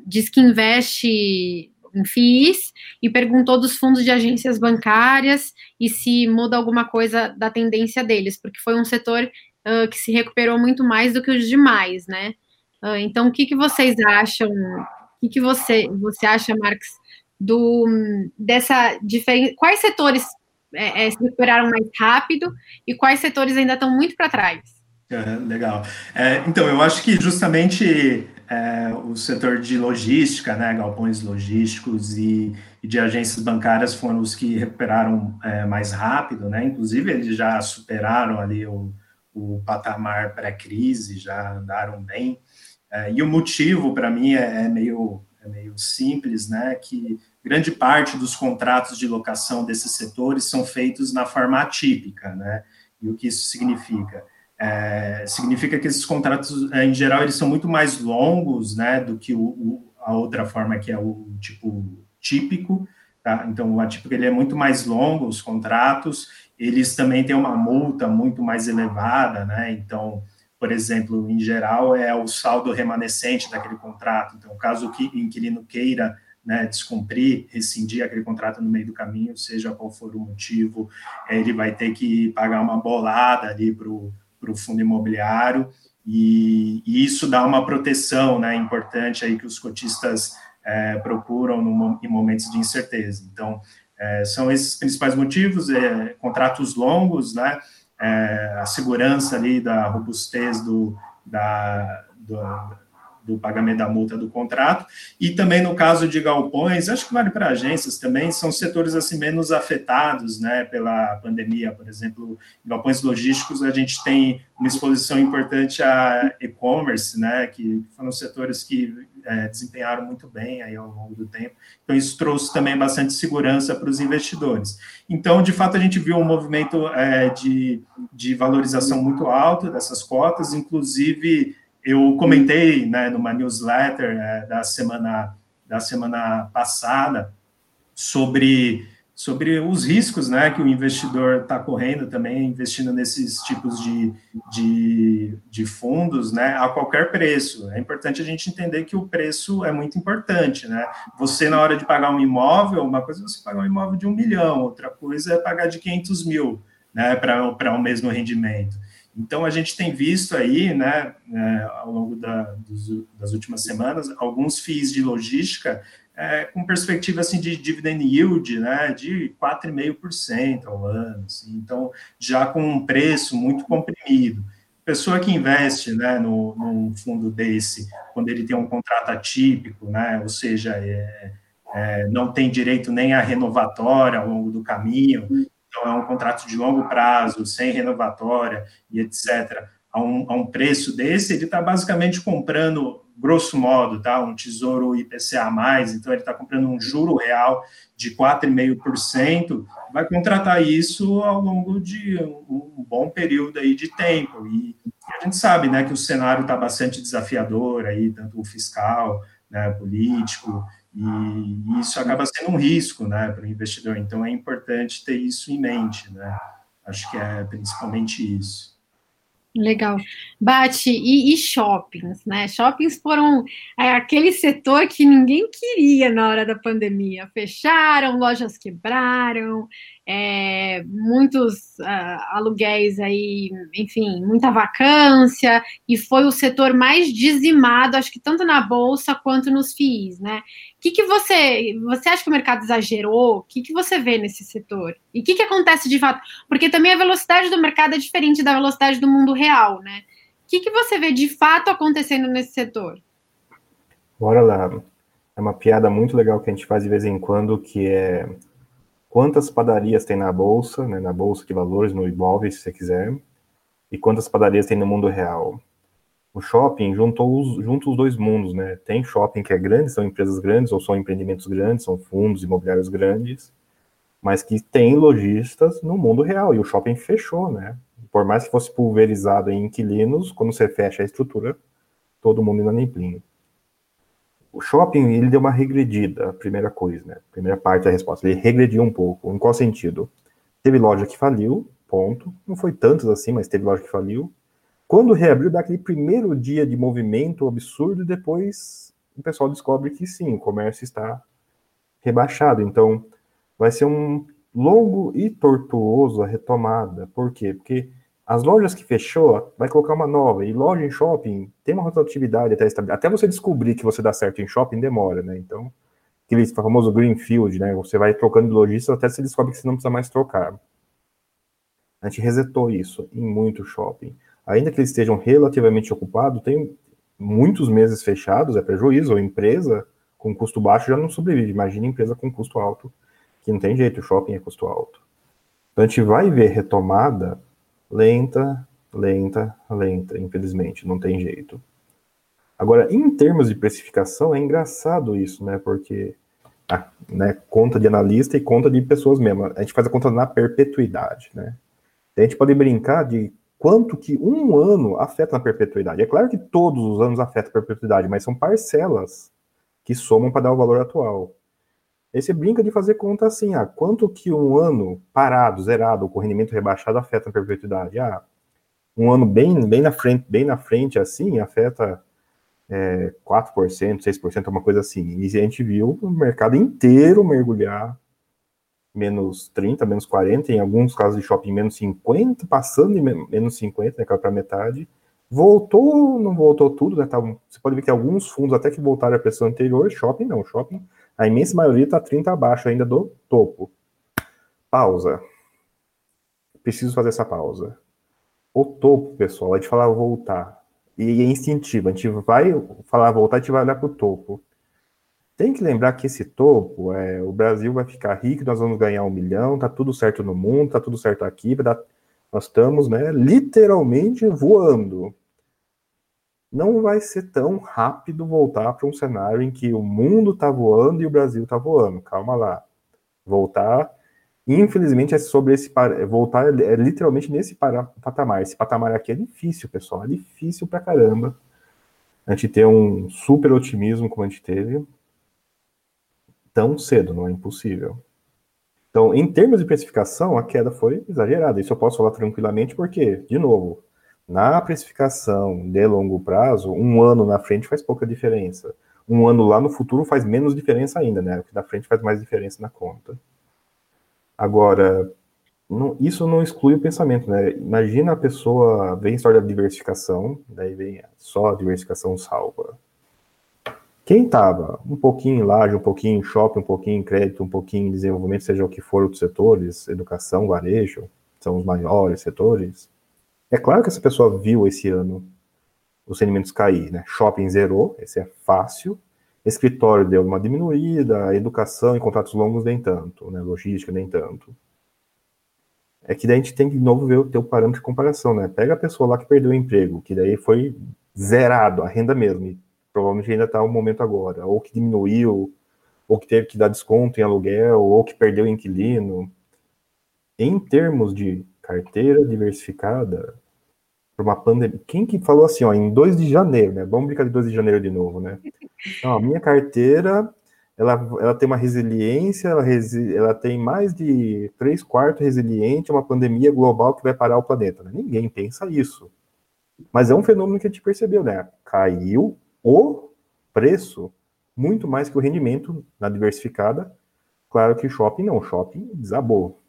diz que investe em FIIs e perguntou dos fundos de agências bancárias e se muda alguma coisa da tendência deles, porque foi um setor uh, que se recuperou muito mais do que os demais, né? Uh, então, o que, que vocês acham? O que, que você, você acha, Marx, do, dessa diferença? Quais setores é, é, se recuperaram mais rápido e quais setores ainda estão muito para trás? Legal. É, então, eu acho que justamente é, o setor de logística, né, galpões logísticos e, e de agências bancárias foram os que recuperaram é, mais rápido, né? Inclusive, eles já superaram ali o, o patamar pré-crise, já andaram bem. É, e o motivo, para mim, é, é, meio, é meio simples, né? Que grande parte dos contratos de locação desses setores são feitos na forma atípica, né? E o que isso significa? É, significa que esses contratos, é, em geral, eles são muito mais longos, né, do que o, o, a outra forma que é o tipo típico, tá? Então, o atípico ele é muito mais longo, os contratos, eles também têm uma multa muito mais elevada, né? Então, por exemplo, em geral, é o saldo remanescente daquele contrato. Então, caso o inquilino queira né, descumprir, rescindir aquele contrato no meio do caminho, seja qual for o motivo, ele vai ter que pagar uma bolada ali para o fundo imobiliário, e, e, isso dá uma proteção né, importante aí que os cotistas é, procuram no, em momentos de incerteza. Então, é, são esses principais motivos, é, contratos longos, né, é, a segurança ali da robustez do, da, do, do, pagamento da multa do contrato, e também no caso de galpões, acho que vale para agências também, são setores assim menos afetados, né, pela pandemia, por exemplo, galpões logísticos, a gente tem uma exposição importante a e-commerce, né, que foram setores que é, desempenharam muito bem aí ao longo do tempo. Então, isso trouxe também bastante segurança para os investidores. Então, de fato, a gente viu um movimento é, de, de valorização muito alto dessas cotas, inclusive eu comentei né, numa newsletter é, da semana da semana passada sobre sobre os riscos né, que o investidor está correndo também, investindo nesses tipos de, de, de, fundos né, a qualquer preço. É importante a gente entender que o preço é muito importante. Né? Você, na hora de pagar um imóvel, uma coisa é você pagar um imóvel de um milhão, outra coisa é pagar de 500 mil né, para o mesmo rendimento. Então, a gente tem visto aí, né, é, ao longo da, dos, das últimas semanas, alguns FIIs de logística é, com perspectiva assim, de dividend yield né, de 4,5% ao ano. Assim, então, já com um preço muito comprimido. Pessoa que investe né, no, num fundo desse, quando ele tem um contrato atípico, né, ou seja, é, é, não tem direito nem à renovatória ao longo do caminho, então é um contrato de longo prazo, sem renovatória e etc., a um, a um preço desse, ele está basicamente comprando grosso modo, tá? Um tesouro IPCA+, então ele está comprando um juro real de 4,5%, vai contratar isso ao longo de um, um, bom período aí de tempo. E, a gente sabe, né, que o cenário está bastante desafiador aí, tanto o fiscal, né, político, e isso acaba sendo um risco, né, para o investidor. Então é importante ter isso em mente, né? Acho que é principalmente isso. Legal. Bate, e, e, shoppings, né? Shoppings foram é, aquele setor que ninguém queria na hora da pandemia. Fecharam, lojas quebraram, é, muitos uh, aluguéis aí, enfim, muita vacância, e foi o setor mais dizimado, acho que tanto na Bolsa quanto nos FIIs, né? O que, que você, você acha que o mercado exagerou? O que, que você vê nesse setor? E o que, que acontece de fato? Porque também a velocidade do mercado é diferente da velocidade do mundo real, né? O que, que você vê de fato acontecendo nesse setor? Bora lá. É uma piada muito legal que a gente faz de vez em quando, que é quantas padarias tem na bolsa, né, na bolsa de valores, no imóvel, se você quiser, e quantas padarias tem no mundo real. O shopping juntou os, junto os dois mundos, né? Tem shopping que é grande, são empresas grandes ou são empreendimentos grandes, são fundos imobiliários grandes, mas que tem lojistas no mundo real e o shopping fechou, né? Por mais que fosse pulverizado em inquilinos, quando você fecha a estrutura, todo mundo inadimplente. O shopping ele deu uma regredida, a primeira coisa, né? Primeira parte da resposta, ele regrediu um pouco. Em qual sentido? Teve loja que faliu, ponto. Não foi tantos assim, mas teve loja que faliu. Quando reabriu, dá aquele primeiro dia de movimento absurdo e depois o pessoal descobre que sim, o comércio está rebaixado. Então, vai ser um longo e tortuoso a retomada. Por quê? Porque as lojas que fechou, vai colocar uma nova. E loja em shopping tem uma rotatividade até Até você descobrir que você dá certo em shopping, demora, né? Então, aquele famoso greenfield, né? Você vai trocando de lojista até você descobre que você não precisa mais trocar. A gente resetou isso em muito shopping. Ainda que eles estejam relativamente ocupados, tem muitos meses fechados, é prejuízo. A empresa com custo baixo já não sobrevive. Imagina empresa com custo alto, que não tem jeito, o shopping é custo alto. Então a gente vai ver retomada lenta, lenta, lenta, infelizmente, não tem jeito. Agora, em termos de precificação, é engraçado isso, né? Porque a né, conta de analista e conta de pessoas mesmo. A gente faz a conta na perpetuidade, né? A gente pode brincar de quanto que um ano afeta na perpetuidade. É claro que todos os anos afetam a perpetuidade, mas são parcelas que somam para dar o valor atual. Aí você brinca de fazer conta assim, ah, quanto que um ano parado, zerado, com rendimento rebaixado afeta a perpetuidade? Ah, um ano bem, bem na frente, bem na frente assim, afeta é, 4%, 6%, uma coisa assim. E a gente viu o mercado inteiro mergulhar menos 30, menos 40, em alguns casos de shopping menos 50, passando de menos 50, né, para metade. Voltou, não voltou tudo, né? Tá, você pode ver que alguns fundos até que voltaram à pressão anterior, shopping não, shopping a imensa maioria está 30 abaixo ainda do topo. Pausa. Preciso fazer essa pausa. O topo, pessoal, a gente falar voltar. E é instintivo. A gente vai falar voltar, a gente vai olhar para o topo. Tem que lembrar que esse topo, é, o Brasil vai ficar rico, nós vamos ganhar um milhão, tá tudo certo no mundo, tá tudo certo aqui, dar, nós estamos, né, literalmente voando não vai ser tão rápido voltar para um cenário em que o mundo está voando e o Brasil está voando. Calma lá. Voltar, infelizmente, é sobre esse voltar é literalmente nesse patamar. Esse patamar aqui é difícil, pessoal. É difícil pra caramba. A gente ter um super otimismo como a gente teve tão cedo, não é impossível. Então, em termos de precificação, a queda foi exagerada. Isso eu posso falar tranquilamente porque, de novo, na precificação de longo prazo, um ano na frente faz pouca diferença. Um ano lá no futuro faz menos diferença ainda, né? O que na frente faz mais diferença na conta. Agora, não, isso não exclui o pensamento, né? Imagina a pessoa, vem história da diversificação, daí vem só a diversificação salva. Quem estava um pouquinho em laje, um pouquinho em shopping, um pouquinho em crédito, um pouquinho em desenvolvimento, seja o que for outros setores, educação, varejo, são os maiores setores, é claro que essa pessoa viu esse ano os rendimentos cair, né? Shopping zerou, esse é fácil. Escritório deu uma diminuída, educação e contratos longos nem tanto, né? Logística nem tanto. É que daí a gente tem que de novo ver o teu parâmetro de comparação, né? Pega a pessoa lá que perdeu o emprego, que daí foi zerado, a renda mesmo, e provavelmente ainda está o momento agora, ou que diminuiu, ou que teve que dar desconto em aluguel, ou que perdeu inquilino. Em termos de carteira diversificada para uma pandemia. Quem que falou assim, ó, em 2 de janeiro, né? Vamos brincar de 2 de janeiro de novo, né? Então, a minha carteira, ela, ela tem uma resiliência, ela, resi, ela tem mais de 3 quartos resiliente a uma pandemia global que vai parar o planeta. Né? Ninguém pensa isso. Mas é um fenômeno que a gente percebeu, né? Caiu o preço muito mais que o rendimento na diversificada. Claro que shopping não, shopping desabou.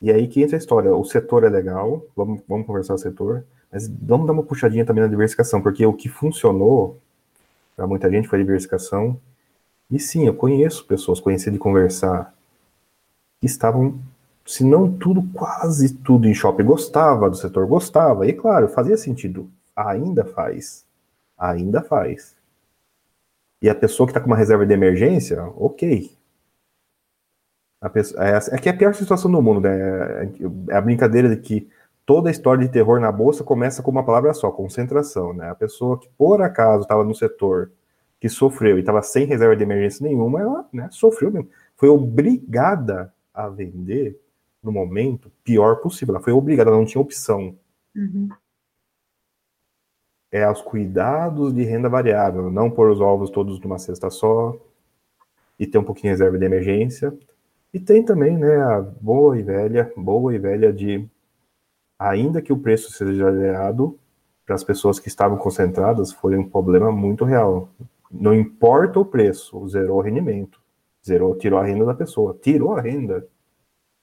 E aí que entra a história. O setor é legal, vamos, vamos conversar o setor, mas vamos dar uma puxadinha também na diversificação, porque o que funcionou para muita gente foi a diversificação. E sim, eu conheço pessoas, conheci de conversar, que estavam, se não tudo, quase tudo em shopping. Gostava do setor, gostava. E claro, fazia sentido. Ainda faz. Ainda faz. E a pessoa que está com uma reserva de emergência, ok. Pessoa, é, é que é a pior situação do mundo, né? É a brincadeira de que toda a história de terror na bolsa começa com uma palavra só, concentração, né? A pessoa que por acaso estava no setor que sofreu e estava sem reserva de emergência nenhuma, ela né, sofreu mesmo. Foi obrigada a vender no momento pior possível. Ela foi obrigada, ela não tinha opção. Uhum. É aos cuidados de renda variável, não pôr os ovos todos numa cesta só e ter um pouquinho de reserva de emergência. E tem também, né, a boa e velha, boa e velha de ainda que o preço seja zerado, para as pessoas que estavam concentradas foi um problema muito real. Não importa o preço, zerou o rendimento, zerou, tirou a renda da pessoa, tirou a renda.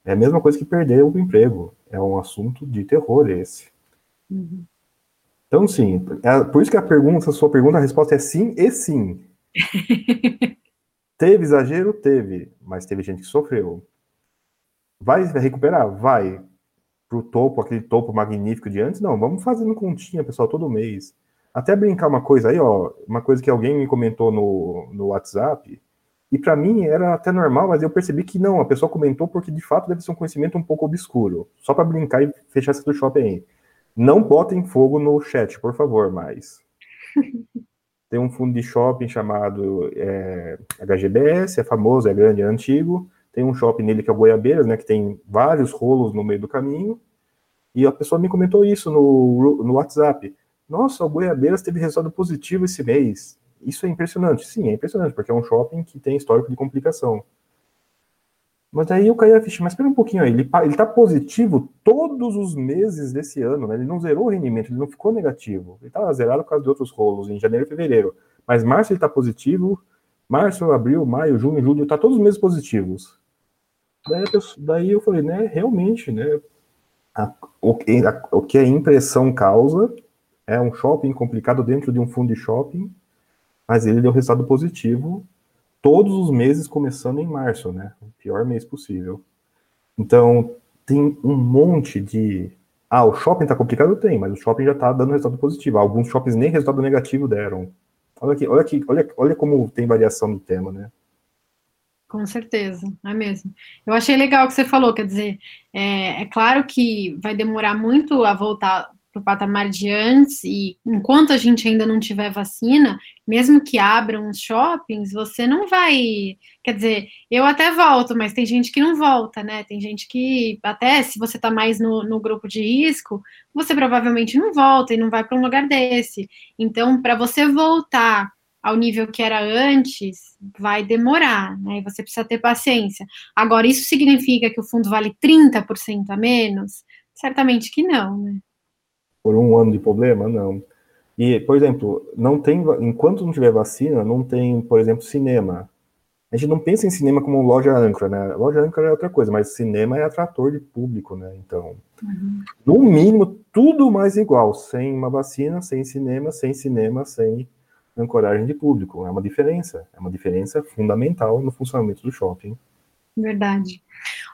É a mesma coisa que perder o emprego. É um assunto de terror esse. Uhum. Então, sim, é, por isso que a pergunta, a sua pergunta, a resposta é sim e sim. [LAUGHS] teve exagero? Teve, mas teve gente que sofreu. Vai recuperar? Vai. Pro topo, aquele topo magnífico de antes? Não, vamos fazendo continha, pessoal, todo mês. Até brincar uma coisa aí, ó, uma coisa que alguém me comentou no, no WhatsApp, e para mim era até normal, mas eu percebi que não, a pessoa comentou porque de fato deve ser um conhecimento um pouco obscuro. Só para brincar e fechar essa do shopping aí. Não botem fogo no chat, por favor, mais. [LAUGHS] Tem um fundo de shopping chamado é, HGBS, é famoso, é grande, é antigo. Tem um shopping nele que é o Goiabeiras, né, que tem vários rolos no meio do caminho. E a pessoa me comentou isso no, no WhatsApp. Nossa, o Goiabeiras teve resultado positivo esse mês. Isso é impressionante. Sim, é impressionante, porque é um shopping que tem histórico de complicação. Mas aí eu caí a ficha, mas espera um pouquinho aí, ele, ele tá positivo todos os meses desse ano, né? Ele não zerou o rendimento, ele não ficou negativo. Ele estava zerado por causa de outros rolos, em janeiro e fevereiro. Mas março ele tá positivo, março, abril, maio, junho, julho, tá todos os meses positivos. Daí, daí eu falei, né, realmente, né? A, o, a, o que a impressão causa é um shopping complicado dentro de um fundo de shopping, mas ele deu resultado positivo todos os meses começando em março, né? O pior mês possível. Então, tem um monte de. Ah, o shopping tá complicado? Tem, mas o shopping já tá dando resultado positivo. Alguns shoppings nem resultado negativo deram. Olha aqui, olha aqui, olha, olha como tem variação do tema, né? Com certeza, é mesmo. Eu achei legal o que você falou, quer dizer, é, é claro que vai demorar muito a voltar para o patamar de antes, e enquanto a gente ainda não tiver vacina, mesmo que abram os shoppings, você não vai. Quer dizer, eu até volto, mas tem gente que não volta, né? Tem gente que, até se você está mais no, no grupo de risco, você provavelmente não volta e não vai para um lugar desse. Então, para você voltar ao nível que era antes, vai demorar, né? E você precisa ter paciência. Agora, isso significa que o fundo vale 30% a menos? Certamente que não, né? Por um ano de problema? Não. E, por exemplo, não tem, enquanto não tiver vacina, não tem, por exemplo, cinema. A gente não pensa em cinema como loja âncora, né? Loja âncora é outra coisa, mas cinema é atrator de público, né? Então, uhum. no mínimo, tudo mais igual, sem uma vacina, sem cinema, sem cinema, sem ancoragem de público. É uma diferença, é uma diferença fundamental no funcionamento do shopping. Verdade.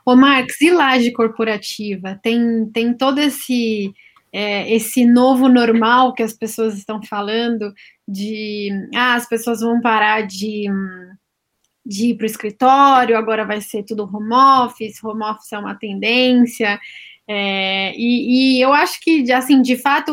Ô, Marcos, e laje corporativa? Tem, tem todo esse é, esse novo normal que as pessoas estão falando, de ah, as pessoas vão parar de, de ir para o escritório, agora vai ser tudo home office, home office é uma tendência. É, e, e, eu acho que, assim, de fato,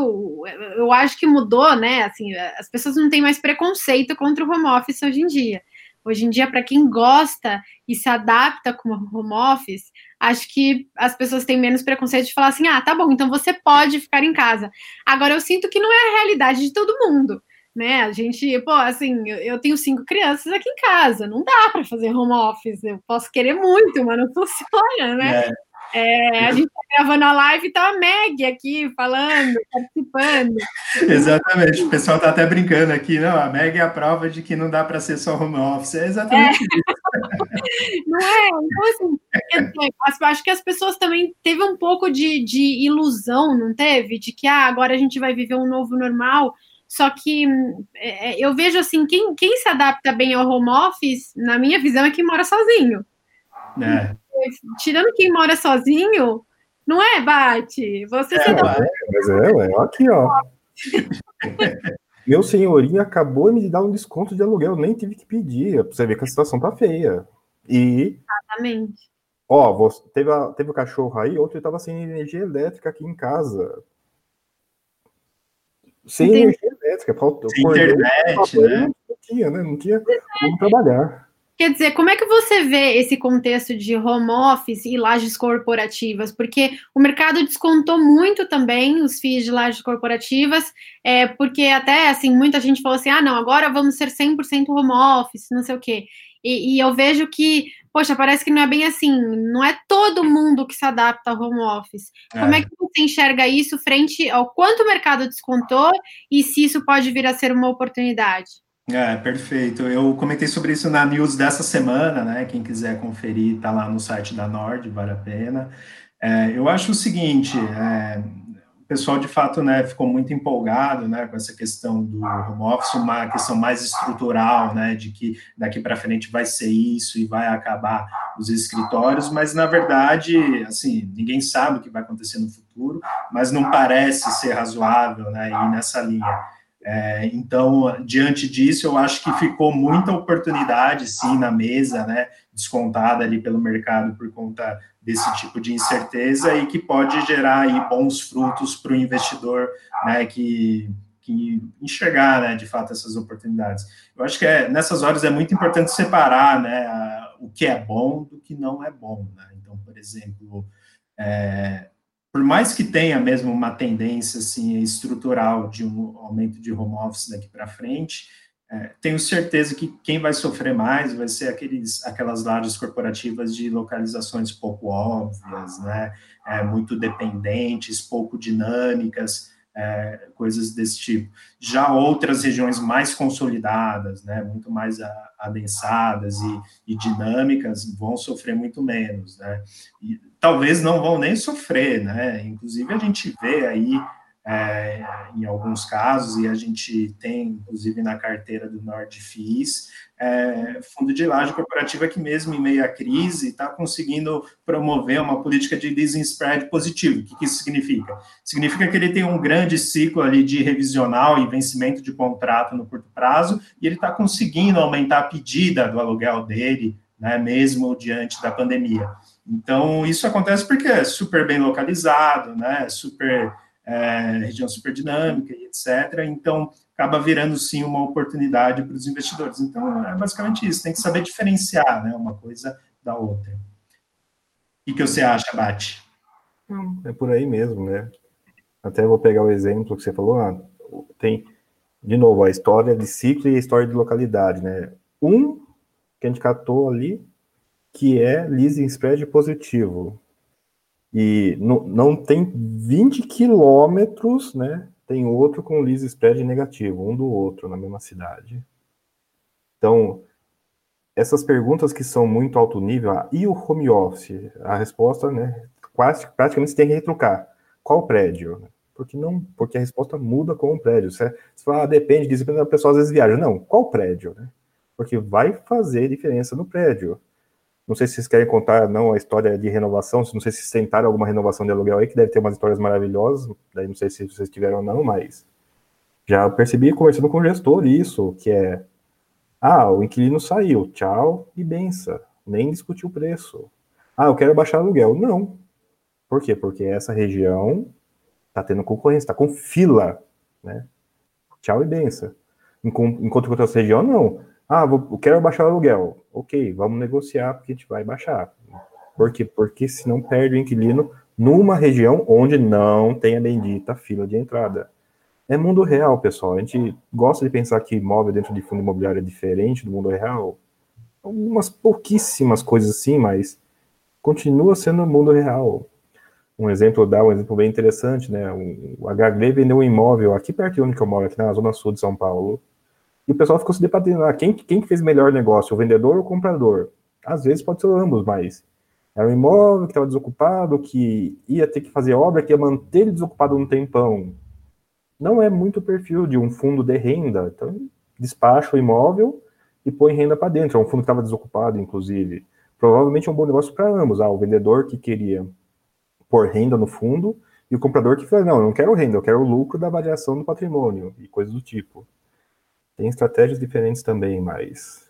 eu acho que mudou, né? Assim, as pessoas não têm mais preconceito contra o home office hoje em dia. Hoje em dia, para quem gosta e se adapta com o home office, acho que as pessoas têm menos preconceito de falar assim: ah, tá bom, então você pode ficar em casa. Agora, eu sinto que não é a realidade de todo mundo. Né, a gente, pô, assim, eu tenho cinco crianças aqui em casa, não dá para fazer home office, eu posso querer muito, mas não [LAUGHS] funciona, né? É. É, a gente está gravando a live e tá a Meg aqui falando, participando. Exatamente, o pessoal está até brincando aqui, não, a Meg é a prova de que não dá para ser só home office, é exatamente é. isso. [LAUGHS] Não é? Então, assim, acho que as pessoas também teve um pouco de, de ilusão, não teve? De que ah, agora a gente vai viver um novo normal, só que é, eu vejo assim, quem, quem se adapta bem ao home office, na minha visão, é quem mora sozinho. É tirando quem mora sozinho, não é, Bate? Você é, dá... é, mas é, ué, aqui, ó. Meu senhorinho acabou de me dar um desconto de aluguel, nem tive que pedir, pra você ver que a situação tá feia. E. Exatamente. Ó, você, teve, a, teve o cachorro aí, outro tava sem energia elétrica aqui em casa. Sem Entendi. energia elétrica, faltou. Sem internet, né? Não tinha, né? Não tinha como trabalhar. Quer dizer, como é que você vê esse contexto de home office e lajes corporativas? Porque o mercado descontou muito também os FIIs de lajes corporativas, é, porque até assim, muita gente falou assim: ah, não, agora vamos ser 100% home office, não sei o quê. E, e, eu vejo que, poxa, parece que não é bem assim, não é todo mundo que se adapta ao home office. É. Como é que você enxerga isso frente ao quanto o mercado descontou e se isso pode vir a ser uma oportunidade? É, perfeito. Eu comentei sobre isso na news dessa semana, né? Quem quiser conferir, tá lá no site da Nord, vale a pena. É, eu acho o seguinte, é, o pessoal de fato, né, ficou muito empolgado, né, com essa questão do home office, uma questão mais estrutural, né, de que daqui para frente vai ser isso e vai acabar os escritórios, mas na verdade, assim, ninguém sabe o que vai acontecer no futuro, mas não parece ser razoável, né, ir nessa linha. É, então, diante disso, eu acho que ficou muita oportunidade, sim, na mesa, né, descontada ali pelo mercado por conta desse tipo de incerteza e que pode gerar aí bons frutos para o investidor, né, que, que enxergar, né, de fato, essas oportunidades. Eu acho que é, nessas horas é muito importante separar, né, a, o que é bom do que não é bom, né? Então, por exemplo, é, por mais que tenha mesmo uma tendência assim estrutural de um aumento de home office daqui para frente, é, tenho certeza que quem vai sofrer mais vai ser aqueles, aquelas lajes corporativas de localizações pouco óbvias, né, é, muito dependentes, pouco dinâmicas, é, coisas desse tipo. Já outras regiões mais consolidadas, né, muito mais adensadas e, e dinâmicas, vão sofrer muito menos, né, e talvez não vão nem sofrer, né, inclusive a gente vê aí é, em alguns casos, e a gente tem, inclusive, na carteira do Nordfis, é, fundo de laje corporativa que mesmo em meio à crise está conseguindo promover uma política de leasing spread positivo. O que, que isso significa? Significa que ele tem um grande ciclo ali de revisional e vencimento de contrato no curto prazo, e ele está conseguindo aumentar a pedida do aluguel dele, né, mesmo diante da pandemia. Então, isso acontece porque é super bem localizado, né, super é, região super dinâmica e etc. Então, acaba virando sim uma oportunidade para os investidores. Então, é basicamente isso, tem que saber diferenciar né, uma coisa da outra. O que, você acha, Bate? É por aí mesmo, né? Até vou pegar o exemplo que você falou, ah, tem, de novo, a história de ciclo e a história de localidade, né? Um que a gente catou ali, que é leasing spread positivo. E não, tem 20 quilômetros, né? Tem outro com lease spread negativo, um do outro na mesma cidade. Então, essas perguntas que são muito alto nível, ah, e o home office? A resposta, né? Quase, praticamente você tem que retrucar. Qual prédio? Porque não, porque a resposta muda com o prédio. Você, você fala, ah, depende disso, a pessoa às vezes viaja. Não, qual prédio? Né? Porque vai fazer diferença no prédio. Não sei se vocês querem contar não a história de renovação, não sei se vocês tentaram alguma renovação de aluguel aí, que deve ter umas histórias maravilhosas, daí não sei se vocês tiveram ou não, mas já percebi conversando com o gestor isso, que é, ah, o inquilino saiu, tchau e benção, nem discutiu o preço. Ah, eu quero baixar aluguel. Não. Por quê? Porque essa região está tendo concorrência, está com fila, né? Tchau e benção. Enquanto que outra região, não. Ah, vou, quero baixar o aluguel. Ok, vamos negociar porque a gente vai baixar. Por quê? Porque senão perde o inquilino numa região onde não tem a bendita fila de entrada. É mundo real, pessoal. A gente gosta de pensar que imóvel dentro de fundo imobiliário é diferente do mundo real. Algumas pouquíssimas coisas assim, mas continua sendo mundo real. Um exemplo dá um exemplo bem interessante, né? O HG vendeu um imóvel aqui perto de onde eu moro, aqui na zona sul de São Paulo, e o pessoal ficou se debatendo, ah, quem, quem fez melhor negócio, o vendedor ou o comprador? Às vezes pode ser ambos, mas era um imóvel que estava desocupado, que ia ter que fazer obra, que ia manter ele desocupado um tempão. Não é muito o perfil de um fundo de renda. Então, despacha o imóvel e põe renda para dentro. É um fundo que estava desocupado, inclusive. Provavelmente é um bom negócio para ambos. Ah, o vendedor que queria pôr renda no fundo e o comprador que falou, não, eu não quero renda, eu quero o lucro da variação do patrimônio e coisas do tipo. Tem estratégias diferentes também, mas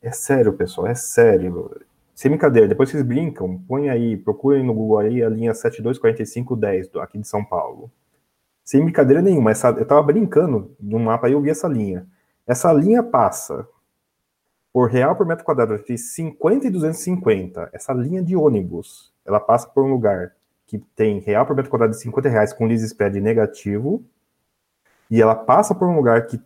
é sério, pessoal, é sério. Sem brincadeira, depois vocês brincam, põe aí, procurem no Google aí a linha 724510 aqui de São Paulo. Sem brincadeira nenhuma, essa, eu tava brincando no mapa aí, eu vi essa linha. Essa linha passa por real por metro quadrado entre 50 e 250, essa linha de ônibus, ela passa por um lugar que tem real por metro quadrado de 50 reais com lease spread negativo, e ela passa por um lugar que,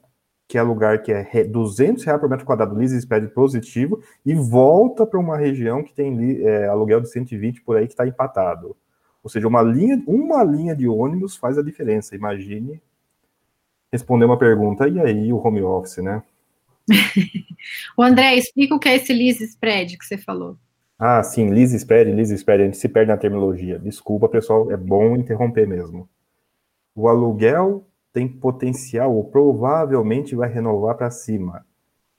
que é lugar que é 200 reais por metro quadrado lease spread positivo, e volta para uma região que tem é, aluguel de 120 por aí que está empatado. Ou seja, uma linha, uma linha de ônibus faz a diferença. Imagine responder uma pergunta, e aí o home office, né? [LAUGHS] o André, explica o que é esse lease spread que você falou. Ah, sim, lease spread, lease spread, a gente se perde na terminologia. Desculpa, pessoal, é bom interromper mesmo. O aluguel tem potencial, ou provavelmente vai renovar para cima.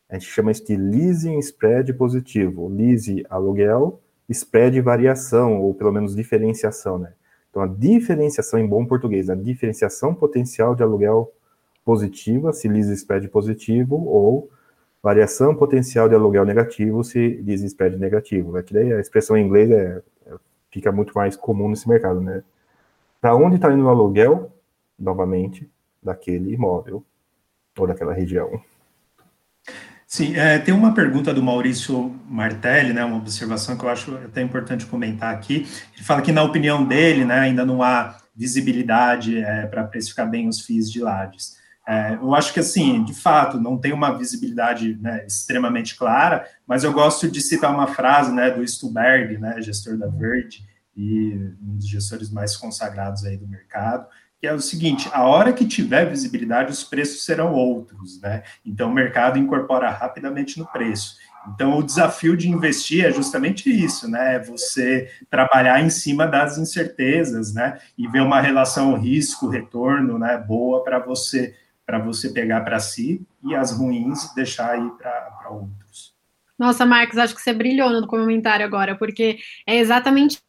A gente chama isso de leasing spread positivo. Lease, aluguel, spread, variação, ou pelo menos diferenciação, né? Então, a diferenciação em bom português, a diferenciação potencial de aluguel positiva, se lease spread positivo, ou variação potencial de aluguel negativo se diz spread negativo. É que daí a expressão em inglês é, é fica muito mais comum nesse mercado, né? Para onde está indo o aluguel, novamente, daquele imóvel ou daquela região. Sim, é, tem uma pergunta do Maurício Martelli, né, uma observação que eu acho até importante comentar aqui. Ele fala que, na opinião dele, né, ainda não há visibilidade é, para precificar bem os FIIs de lajes. É, eu acho que, assim, de fato, não tem uma visibilidade né, extremamente clara, mas eu gosto de citar uma frase né, do Stuberg, né, gestor da Verde, e um dos gestores mais consagrados aí do mercado, que é o seguinte: a hora que tiver visibilidade, os preços serão outros, né? Então o mercado incorpora rapidamente no preço. Então o desafio de investir é justamente isso, né? É você trabalhar em cima das incertezas, né? E ver uma relação risco-retorno, né? Boa para você para você pegar para si e as ruins deixar aí para outros. Nossa, Marcos, acho que você brilhou no comentário agora, porque é exatamente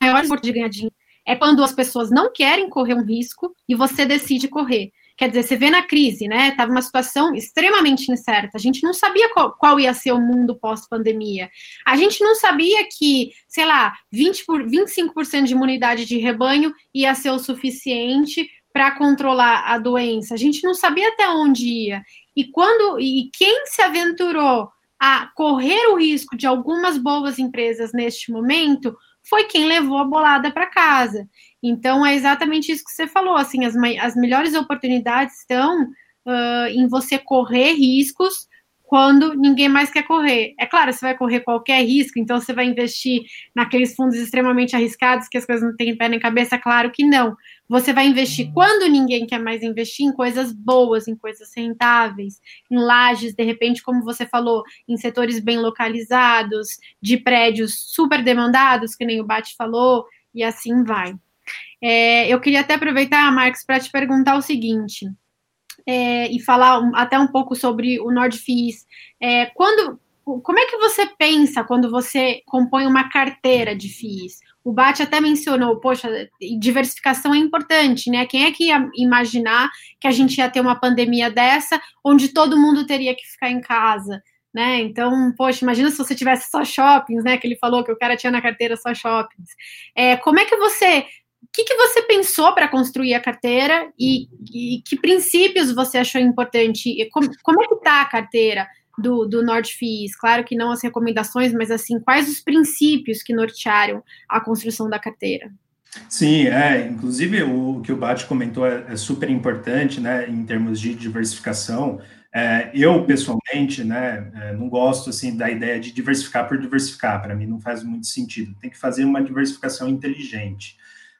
maior de ganhadinho é quando as pessoas não querem correr um risco e você decide correr. Quer dizer, você vê na crise, né? Estava uma situação extremamente incerta. A gente não sabia qual, qual ia ser o mundo pós-pandemia. A gente não sabia que, sei lá, 20 por, 25% de imunidade de rebanho ia ser o suficiente para controlar a doença. A gente não sabia até onde ia. E quando e quem se aventurou a correr o risco de algumas boas empresas neste momento foi quem levou a bolada para casa. Então, é exatamente isso que você falou, assim, as, as melhores oportunidades estão uh, em você correr riscos quando ninguém mais quer correr. É claro, você vai correr qualquer risco, então você vai investir naqueles fundos extremamente arriscados que as coisas não têm pé nem cabeça, claro que não. Você vai investir quando ninguém quer mais investir em coisas boas, em coisas rentáveis, em lajes, de repente, como você falou, em setores bem localizados, de prédios super demandados, que nem o Bate falou, e assim vai. É, eu queria até aproveitar, Marcos, para te perguntar o seguinte é, e falar até um pouco sobre o Nordfis. É, quando, como é que você pensa quando você compõe uma carteira de FIIs? O Bate até mencionou, poxa, diversificação é importante, né? Quem é que ia imaginar que a gente ia ter uma pandemia dessa, onde todo mundo teria que ficar em casa? Né? Então, poxa, imagina se você tivesse só shoppings, né? Que ele falou que o cara tinha na carteira só shoppings. É, como é que você o que, que você pensou para construir a carteira e, e, que princípios você achou importante? Como, como é que está a carteira do, do Nordfis? Claro que não as recomendações, mas assim, quais os princípios que nortearam a construção da carteira? Sim, é, inclusive o que o Bate comentou é, é super importante, né, em termos de diversificação. É, eu, pessoalmente, né, é, não gosto, assim, da ideia de diversificar por diversificar, para mim não faz muito sentido. Tem que fazer uma diversificação inteligente.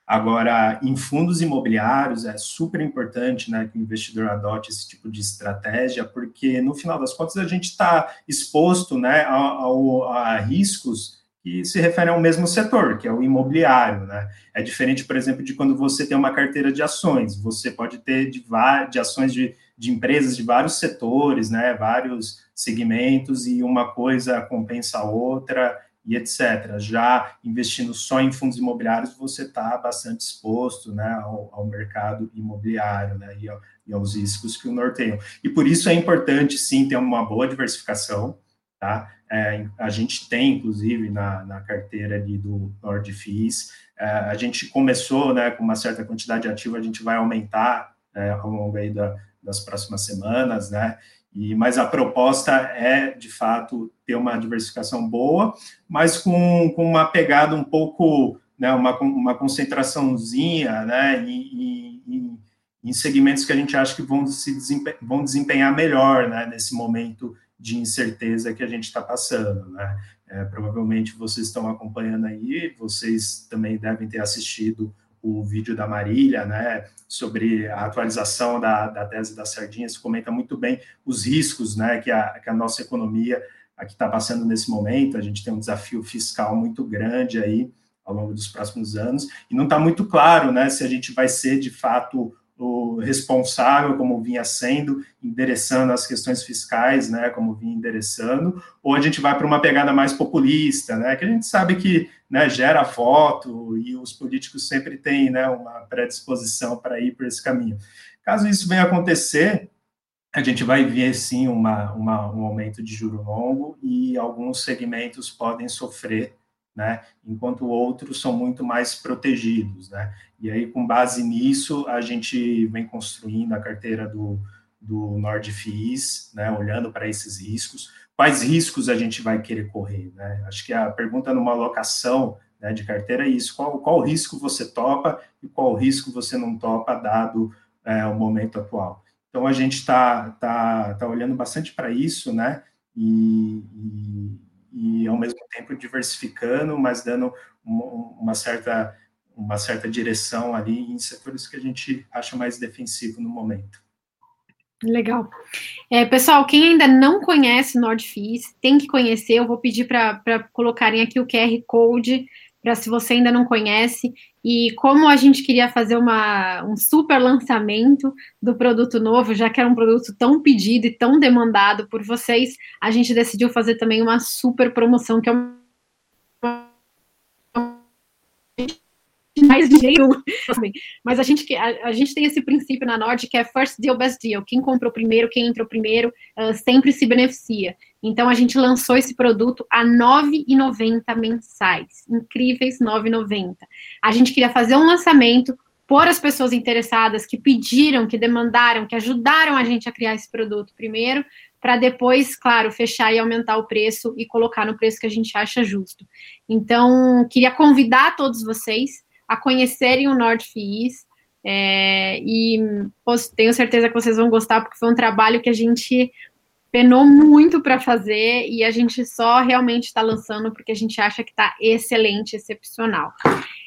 Agora, em fundos imobiliários, é super importante né, que o investidor adote esse tipo de estratégia, porque no final das contas a gente está exposto né, a, a, a, riscos que se referem ao mesmo setor, que é o imobiliário. Né? É diferente, por exemplo, de quando você tem uma carteira de ações, você pode ter de, de ações de, de empresas de vários setores, né, vários segmentos, e uma coisa compensa a outra e etc. Já investindo só em fundos imobiliários, você está bastante exposto né, ao, ao, mercado imobiliário né, e, e, aos riscos que o norteiam. E por isso é importante, sim, ter uma boa diversificação. Tá? É, a gente tem, inclusive, na, na carteira ali do Nordfis, é, a gente começou né, com uma certa quantidade ativa, a gente vai aumentar é, ao longo aí da, das próximas semanas, né? E, mas a proposta é, de fato, ter uma diversificação boa, mas com, com uma pegada um pouco, né, uma, uma concentraçãozinha né, em, em, em segmentos que a gente acha que vão, se desempenhar, vão desempenhar melhor né, nesse momento de incerteza que a gente está passando. Né? É, provavelmente vocês estão acompanhando aí, vocês também devem ter assistido o vídeo da Marília, né, sobre a atualização da, da tese das sardinhas, comenta muito bem os riscos, né, que a, que a nossa economia aqui está passando nesse momento. A gente tem um desafio fiscal muito grande aí ao longo dos próximos anos e não está muito claro, né, se a gente vai ser de fato o responsável, como vinha sendo, endereçando as questões fiscais, né, como vinha endereçando, ou a gente vai para uma pegada mais populista, né, que a gente sabe que né, gera voto e os políticos sempre têm né, uma predisposição para ir por esse caminho. Caso isso venha acontecer, a gente vai ver sim uma, uma, um aumento de juro longo e alguns segmentos podem sofrer né, enquanto outros são muito mais protegidos, né, e aí com base nisso a gente vem construindo a carteira do, do NordFIS, né, olhando para esses riscos, quais riscos a gente vai querer correr, né, acho que a pergunta numa alocação né, de carteira é isso, qual, qual risco você topa e qual risco você não topa, dado é, o momento atual. Então a gente está tá, tá olhando bastante para isso, né, e, e e ao mesmo tempo diversificando, mas dando uma certa uma certa direção ali em setores que a gente acha mais defensivo no momento. Legal. É, pessoal, quem ainda não conhece Nordfis, tem que conhecer. Eu vou pedir para colocarem aqui o QR Code, para se você ainda não conhece. E como a gente queria fazer uma, um super lançamento do produto novo, já que era um produto tão pedido e tão demandado por vocês, a gente decidiu fazer também uma super promoção, que é uma mais dinheiro. Mas a gente, a, a, gente tem esse princípio na Nord que é first deal, best deal. Quem comprou primeiro, quem entrou primeiro, uh, sempre se beneficia. Então a gente lançou esse produto a R$ 9,90 mensais. Incríveis R$ 9,90. A gente queria fazer um lançamento por as pessoas interessadas que pediram, que demandaram, que ajudaram a gente a criar esse produto primeiro, para depois, claro, fechar e aumentar o preço e colocar no preço que a gente acha justo. Então, queria convidar todos vocês a conhecerem o NordFIS. É, e tenho certeza que vocês vão gostar, porque foi um trabalho que a gente penou muito para fazer e a gente só realmente está lançando porque a gente acha que está excelente, excepcional.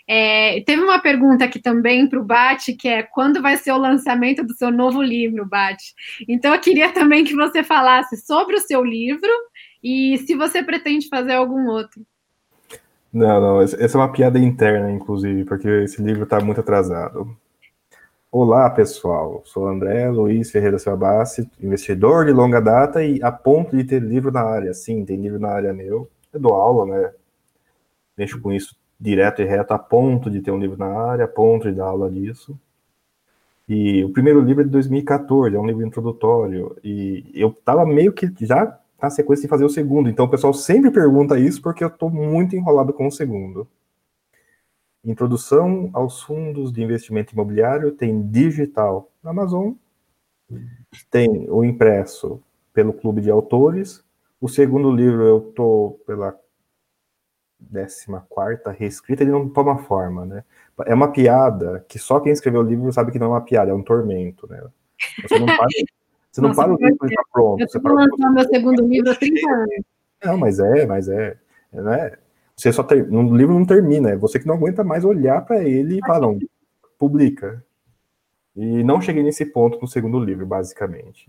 É, teve uma pergunta aqui também para o Bate, que é quando vai ser o lançamento do seu novo livro, Bate? Então eu queria também que você falasse sobre o seu livro e se você pretende fazer algum outro. Não, não, essa é uma piada interna, inclusive, porque esse livro está muito atrasado. Olá, pessoal. Sou André Luiz Ferreira Sabassi, investidor de longa data e a ponto de ter livro na área. Sim, tem livro na área meu. Eu dou aula, né? Mexo com isso direto e reto, a ponto de ter um livro na área, a ponto de dar aula disso. E o primeiro livro é de 2014, é um livro introdutório. E eu estava meio que já na sequência de fazer o segundo. Então o pessoal sempre pergunta isso porque eu estou muito enrolado com o segundo. Introdução aos fundos de investimento imobiliário tem digital na Amazon, tem o impresso pelo Clube de Autores. O segundo livro eu estou pela 14 reescrita, ele não toma forma, né? É uma piada que só quem escreveu o livro sabe que não é uma piada, é um tormento, né? Você não [LAUGHS] para você não Nossa, para o livro e está pronto. Eu estou lançando meu segundo livro há 30 anos. Não, mas é, mas é. Não é você só ter, o livro não termina, é você que não aguenta mais olhar para ele e falar, não, publica. E não cheguei nesse ponto no segundo livro, basicamente.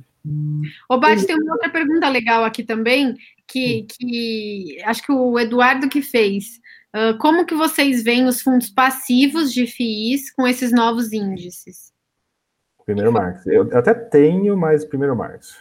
Ô, Bate, tem uma outra pergunta legal aqui também, que, que acho que o Eduardo que fez. Uh, como que vocês veem os fundos passivos de FIIs com esses novos índices? Primeiro Marx. Eu até tenho, mas primeiro Marx.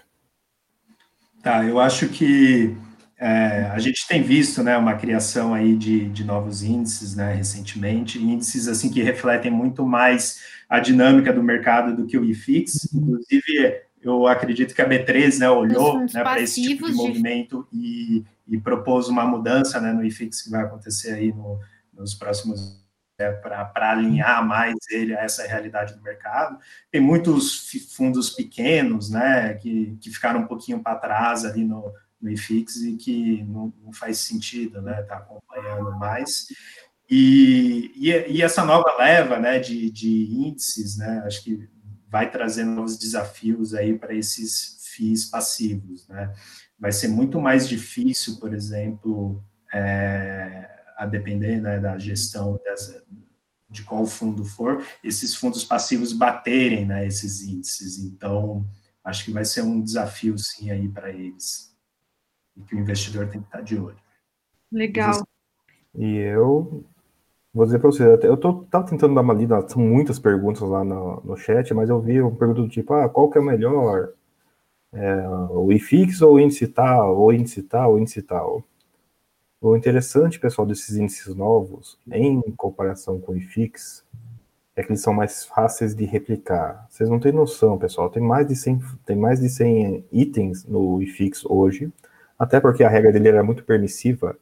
Tá, eu acho que é, a gente tem visto né, uma criação aí de, de novos índices né, recentemente, índices assim que refletem muito mais a dinâmica do mercado do que o IFIX. Inclusive, eu acredito que a B3 né, olhou né, para esse tipo de movimento e, e, propôs uma mudança né, no IFIX que vai acontecer aí no, nos próximos é, para alinhar mais ele a essa realidade do mercado. Tem muitos fundos pequenos, né, que, que ficaram um pouquinho para trás ali no, no IFIX e que não, não faz sentido, né, tá acompanhando mais. E, e, e, essa nova leva, né, de, de índices, né, acho que vai trazer novos desafios aí para esses FIIs passivos, né. Vai ser muito mais difícil, por exemplo, é, a depender né, da gestão dessa, de qual fundo for, esses fundos passivos baterem né, esses índices. Então, acho que vai ser um desafio, sim, aí para eles. E que o investidor tem que estar de olho. Legal. E eu vou dizer para você, eu tô, tava tentando dar uma lida, são muitas perguntas lá no, no chat, mas eu vi uma pergunta do tipo, ah, qual que é o melhor? É, o IFIX ou o índice tal, ou índice tal, ou índice tal? O interessante, pessoal, desses índices novos, em comparação com o IFIX, é que eles são mais fáceis de replicar. Vocês não têm noção, pessoal. Tem mais de 100, tem mais de 100 itens no IFIX hoje, até porque a regra dele era muito permissiva.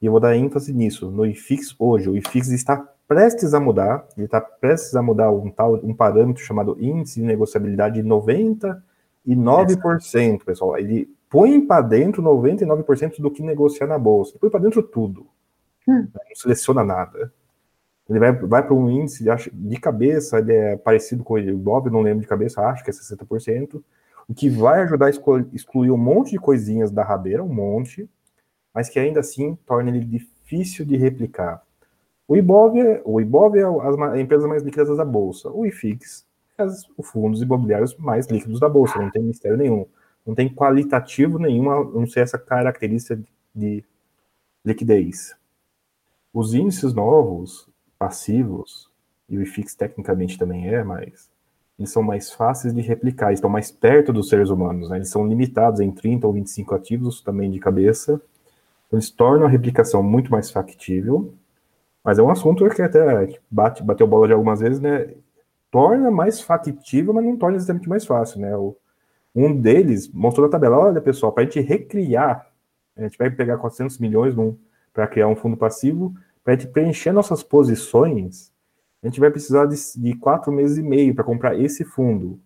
E eu vou dar ênfase nisso. No IFIX hoje, o IFIX está prestes a mudar. Ele está prestes a mudar um tal um parâmetro chamado índice de negociabilidade de 99%, pessoal. Ele põe para dentro 99% do que negociar na bolsa. Põe para dentro tudo. Hum. Não seleciona nada. Ele vai, vai para um índice de, de, cabeça, ele é parecido com o Ibov, não lembro de cabeça, acho que é 60%, o que vai ajudar a excluir um monte de coisinhas da rabeira, um monte, mas que ainda assim torna ele difícil de replicar. O Ibov é, o Ibov é as empresas mais líquidas da bolsa. O IFIX é os fundos imobiliários mais líquidos da bolsa, não tem mistério nenhum não tem qualitativo nenhum, a não ser essa característica de liquidez. Os índices novos, passivos, e o IFIX tecnicamente também é, mas eles são mais fáceis de replicar, estão mais perto dos seres humanos, né? eles são limitados em 30 ou 25 ativos também de cabeça, eles tornam a replicação muito mais factível, mas é um assunto que até bate, bateu bola de algumas vezes, né? Torna mais factível, mas não torna exatamente mais fácil, né? Um deles mostrou na tabela: olha, pessoal, para a gente recriar, a gente vai pegar 400 milhões para criar um fundo passivo, para a gente preencher nossas posições, a gente vai precisar de, de quatro meses e meio para comprar esse fundo.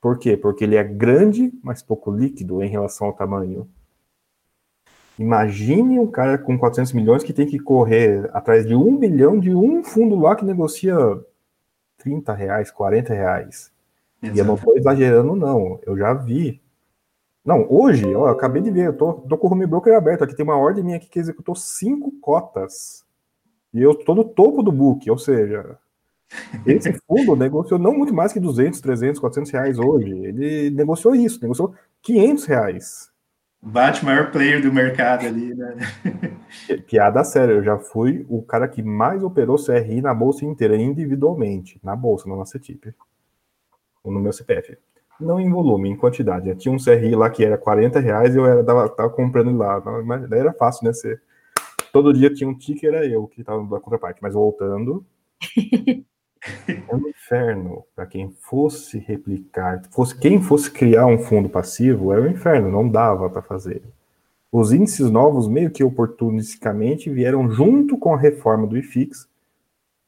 Por quê? Porque ele é grande, mas pouco líquido em relação ao tamanho. Imagine um cara com 400 milhões que tem que correr atrás de um bilhão de um fundo lá que negocia 30 reais, 40 reais. Exato. E eu não estou exagerando, não. Eu já vi. Não, hoje, ó, eu acabei de ver, eu tô, tô com o home broker aberto. Aqui tem uma ordem minha aqui que executou cinco cotas. E eu estou no topo do book, ou seja, esse [LAUGHS] fundo negociou não muito mais que 200, 300, 400 reais hoje. Ele negociou isso, negociou 500 reais. Bate maior player do mercado ali, né? Piada séria, eu já fui o cara que mais operou CRI na bolsa inteira, individualmente, na bolsa, não na CETIP no meu CPF. Não em volume, em quantidade. Eu tinha um CRI lá que era 40 reais e eu era, tava, tava comprando lá. Mas daí era fácil, né? Você, todo dia tinha um ticket, era eu que estava da contraparte. Mas voltando. [LAUGHS] é um inferno para quem fosse replicar, fosse quem fosse criar um fundo passivo, era um inferno, não dava para fazer. Os índices novos, meio que oportunisticamente, vieram junto com a reforma do IFIX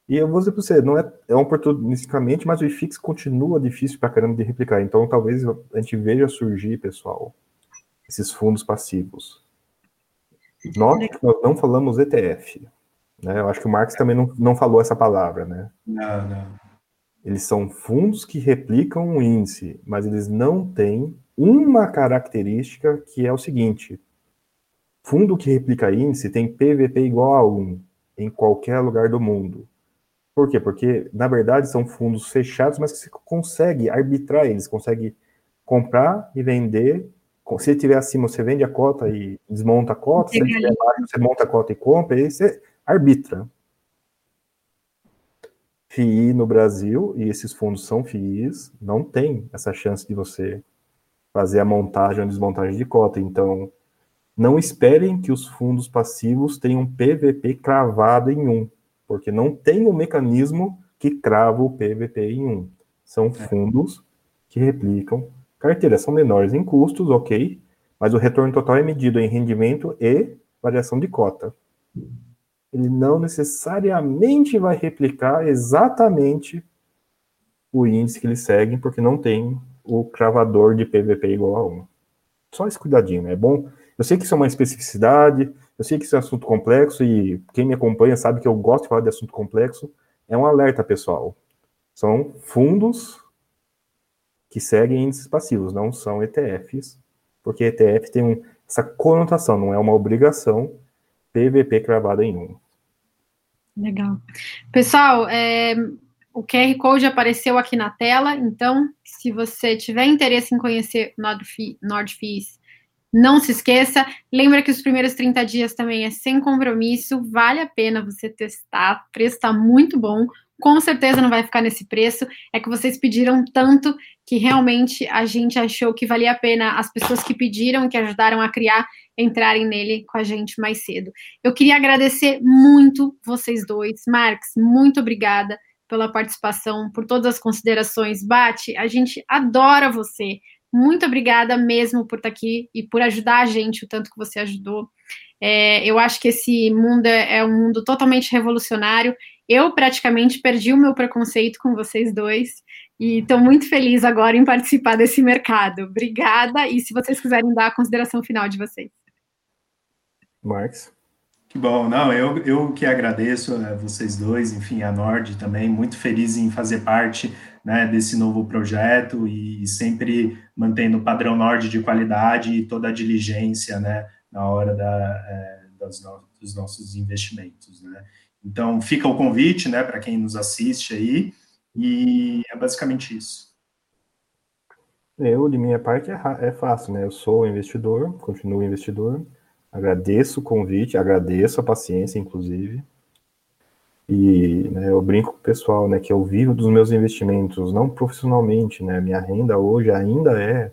e eu vou dizer para você, não é, é oportunisticamente, mas o IFIX continua difícil para caramba de replicar. Então talvez a gente veja surgir, pessoal, esses fundos passivos. Note que nós não falamos ETF. Né? Eu acho que o Marx também não, não falou essa palavra, né? Não, não. Eles são fundos que replicam um índice, mas eles não têm uma característica que é o seguinte: fundo que replica índice tem PVP igual a 1 em qualquer lugar do mundo. Por quê? Porque, na verdade, são fundos fechados, mas que você consegue arbitrar eles, consegue comprar e vender. Se ele estiver acima, você vende a cota e desmonta a cota. Se ele estiver você monta a cota e compra, e aí você arbitra. FII no Brasil, e esses fundos são FIIs, não tem essa chance de você fazer a montagem ou desmontagem de cota. Então, não esperem que os fundos passivos tenham PVP cravado em um porque não tem o um mecanismo que crava o PVP em um. São é. fundos que replicam carteiras, são menores em custos, ok, mas o retorno total é medido em rendimento e variação de cota. ele não necessariamente vai replicar exatamente o índice que eles seguem, porque não tem o cravador de PVP igual a 1. Só esse cuidadinho, né? É bom. Eu sei que isso é uma especificidade, eu sei que isso é um assunto complexo e quem me acompanha sabe que eu gosto de falar de assunto complexo. É um alerta, pessoal. São fundos que seguem índices passivos, não são ETFs, porque ETF tem um, essa conotação, não é uma obrigação PVP cravada em 1. Legal. Pessoal, é, o QR Code apareceu aqui na tela, então, se você tiver interesse em conhecer NordFees, não se esqueça. Lembra que os primeiros 30 dias também é sem compromisso, vale a pena você testar, o preço está muito bom. Com certeza não vai ficar nesse preço. É que vocês pediram tanto que realmente a gente achou que valia a pena as pessoas que pediram, que ajudaram a criar, entrarem nele com a gente mais cedo. Eu queria agradecer muito vocês dois. Marx, muito obrigada pela participação, por todas as considerações. Bate, a gente adora você. Muito obrigada mesmo por estar aqui e por ajudar a gente o tanto que você ajudou. É, eu acho que esse mundo é, é um mundo totalmente revolucionário. Eu praticamente perdi o meu preconceito com vocês dois e estou muito feliz agora em participar desse mercado. Obrigada. E se vocês quiserem dar a consideração final de vocês. Marx. Que bom, não, eu, eu que agradeço a né, vocês dois, enfim, a Nord também, muito feliz em fazer parte né, desse novo projeto e sempre mantendo o padrão Nord de qualidade e toda a diligência, né, na hora da, é, no, dos nossos investimentos, né. Então, fica o convite, né, para quem nos assiste aí, e é basicamente isso. Eu, de minha parte, é, é fácil, né, eu sou investidor, continuo investidor, Agradeço o convite, agradeço a paciência, inclusive. E né, eu brinco com o pessoal, né, que eu vivo dos meus investimentos, não profissionalmente, né? Minha renda hoje ainda é,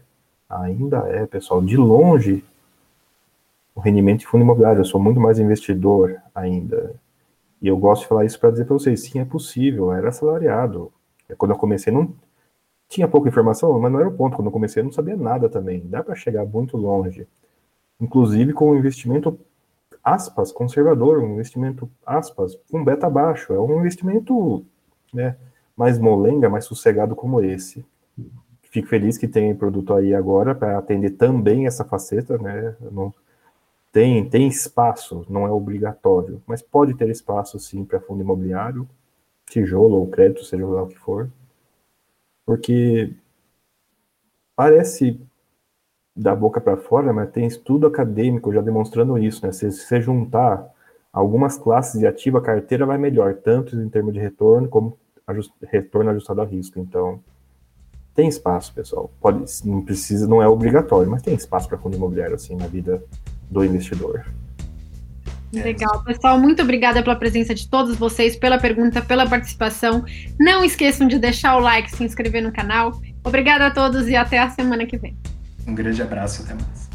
ainda é, pessoal, de longe o rendimento de fundo imobiliário. Eu sou muito mais investidor ainda. E eu gosto de falar isso para dizer para vocês, sim, é possível, era assalariado. Quando eu comecei, não tinha pouca informação, mas não era o ponto. Quando eu comecei, eu não sabia nada também. Dá para chegar muito longe inclusive com um investimento aspas conservador, um investimento aspas com beta baixo, é um investimento né, mais molenga, mais sossegado como esse. Fico feliz que tem produto aí agora para atender também essa faceta, né? Não, tem, tem espaço, não é obrigatório, mas pode ter espaço sim para fundo imobiliário, tijolo ou crédito, seja lá o que for, porque parece da boca para fora, mas tem estudo acadêmico já demonstrando isso, né? Se você juntar algumas classes de ativa carteira, vai melhor, tanto em termos de retorno como ajust, retorno ajustado a risco. Então, tem espaço, pessoal. Pode, não precisa, não é obrigatório, mas tem espaço para fundo imobiliário assim na vida do investidor. Legal, pessoal. Muito obrigada pela presença de todos vocês, pela pergunta, pela participação. Não esqueçam de deixar o like, se inscrever no canal. Obrigada a todos e até a semana que vem. Um grande abraço, até mais.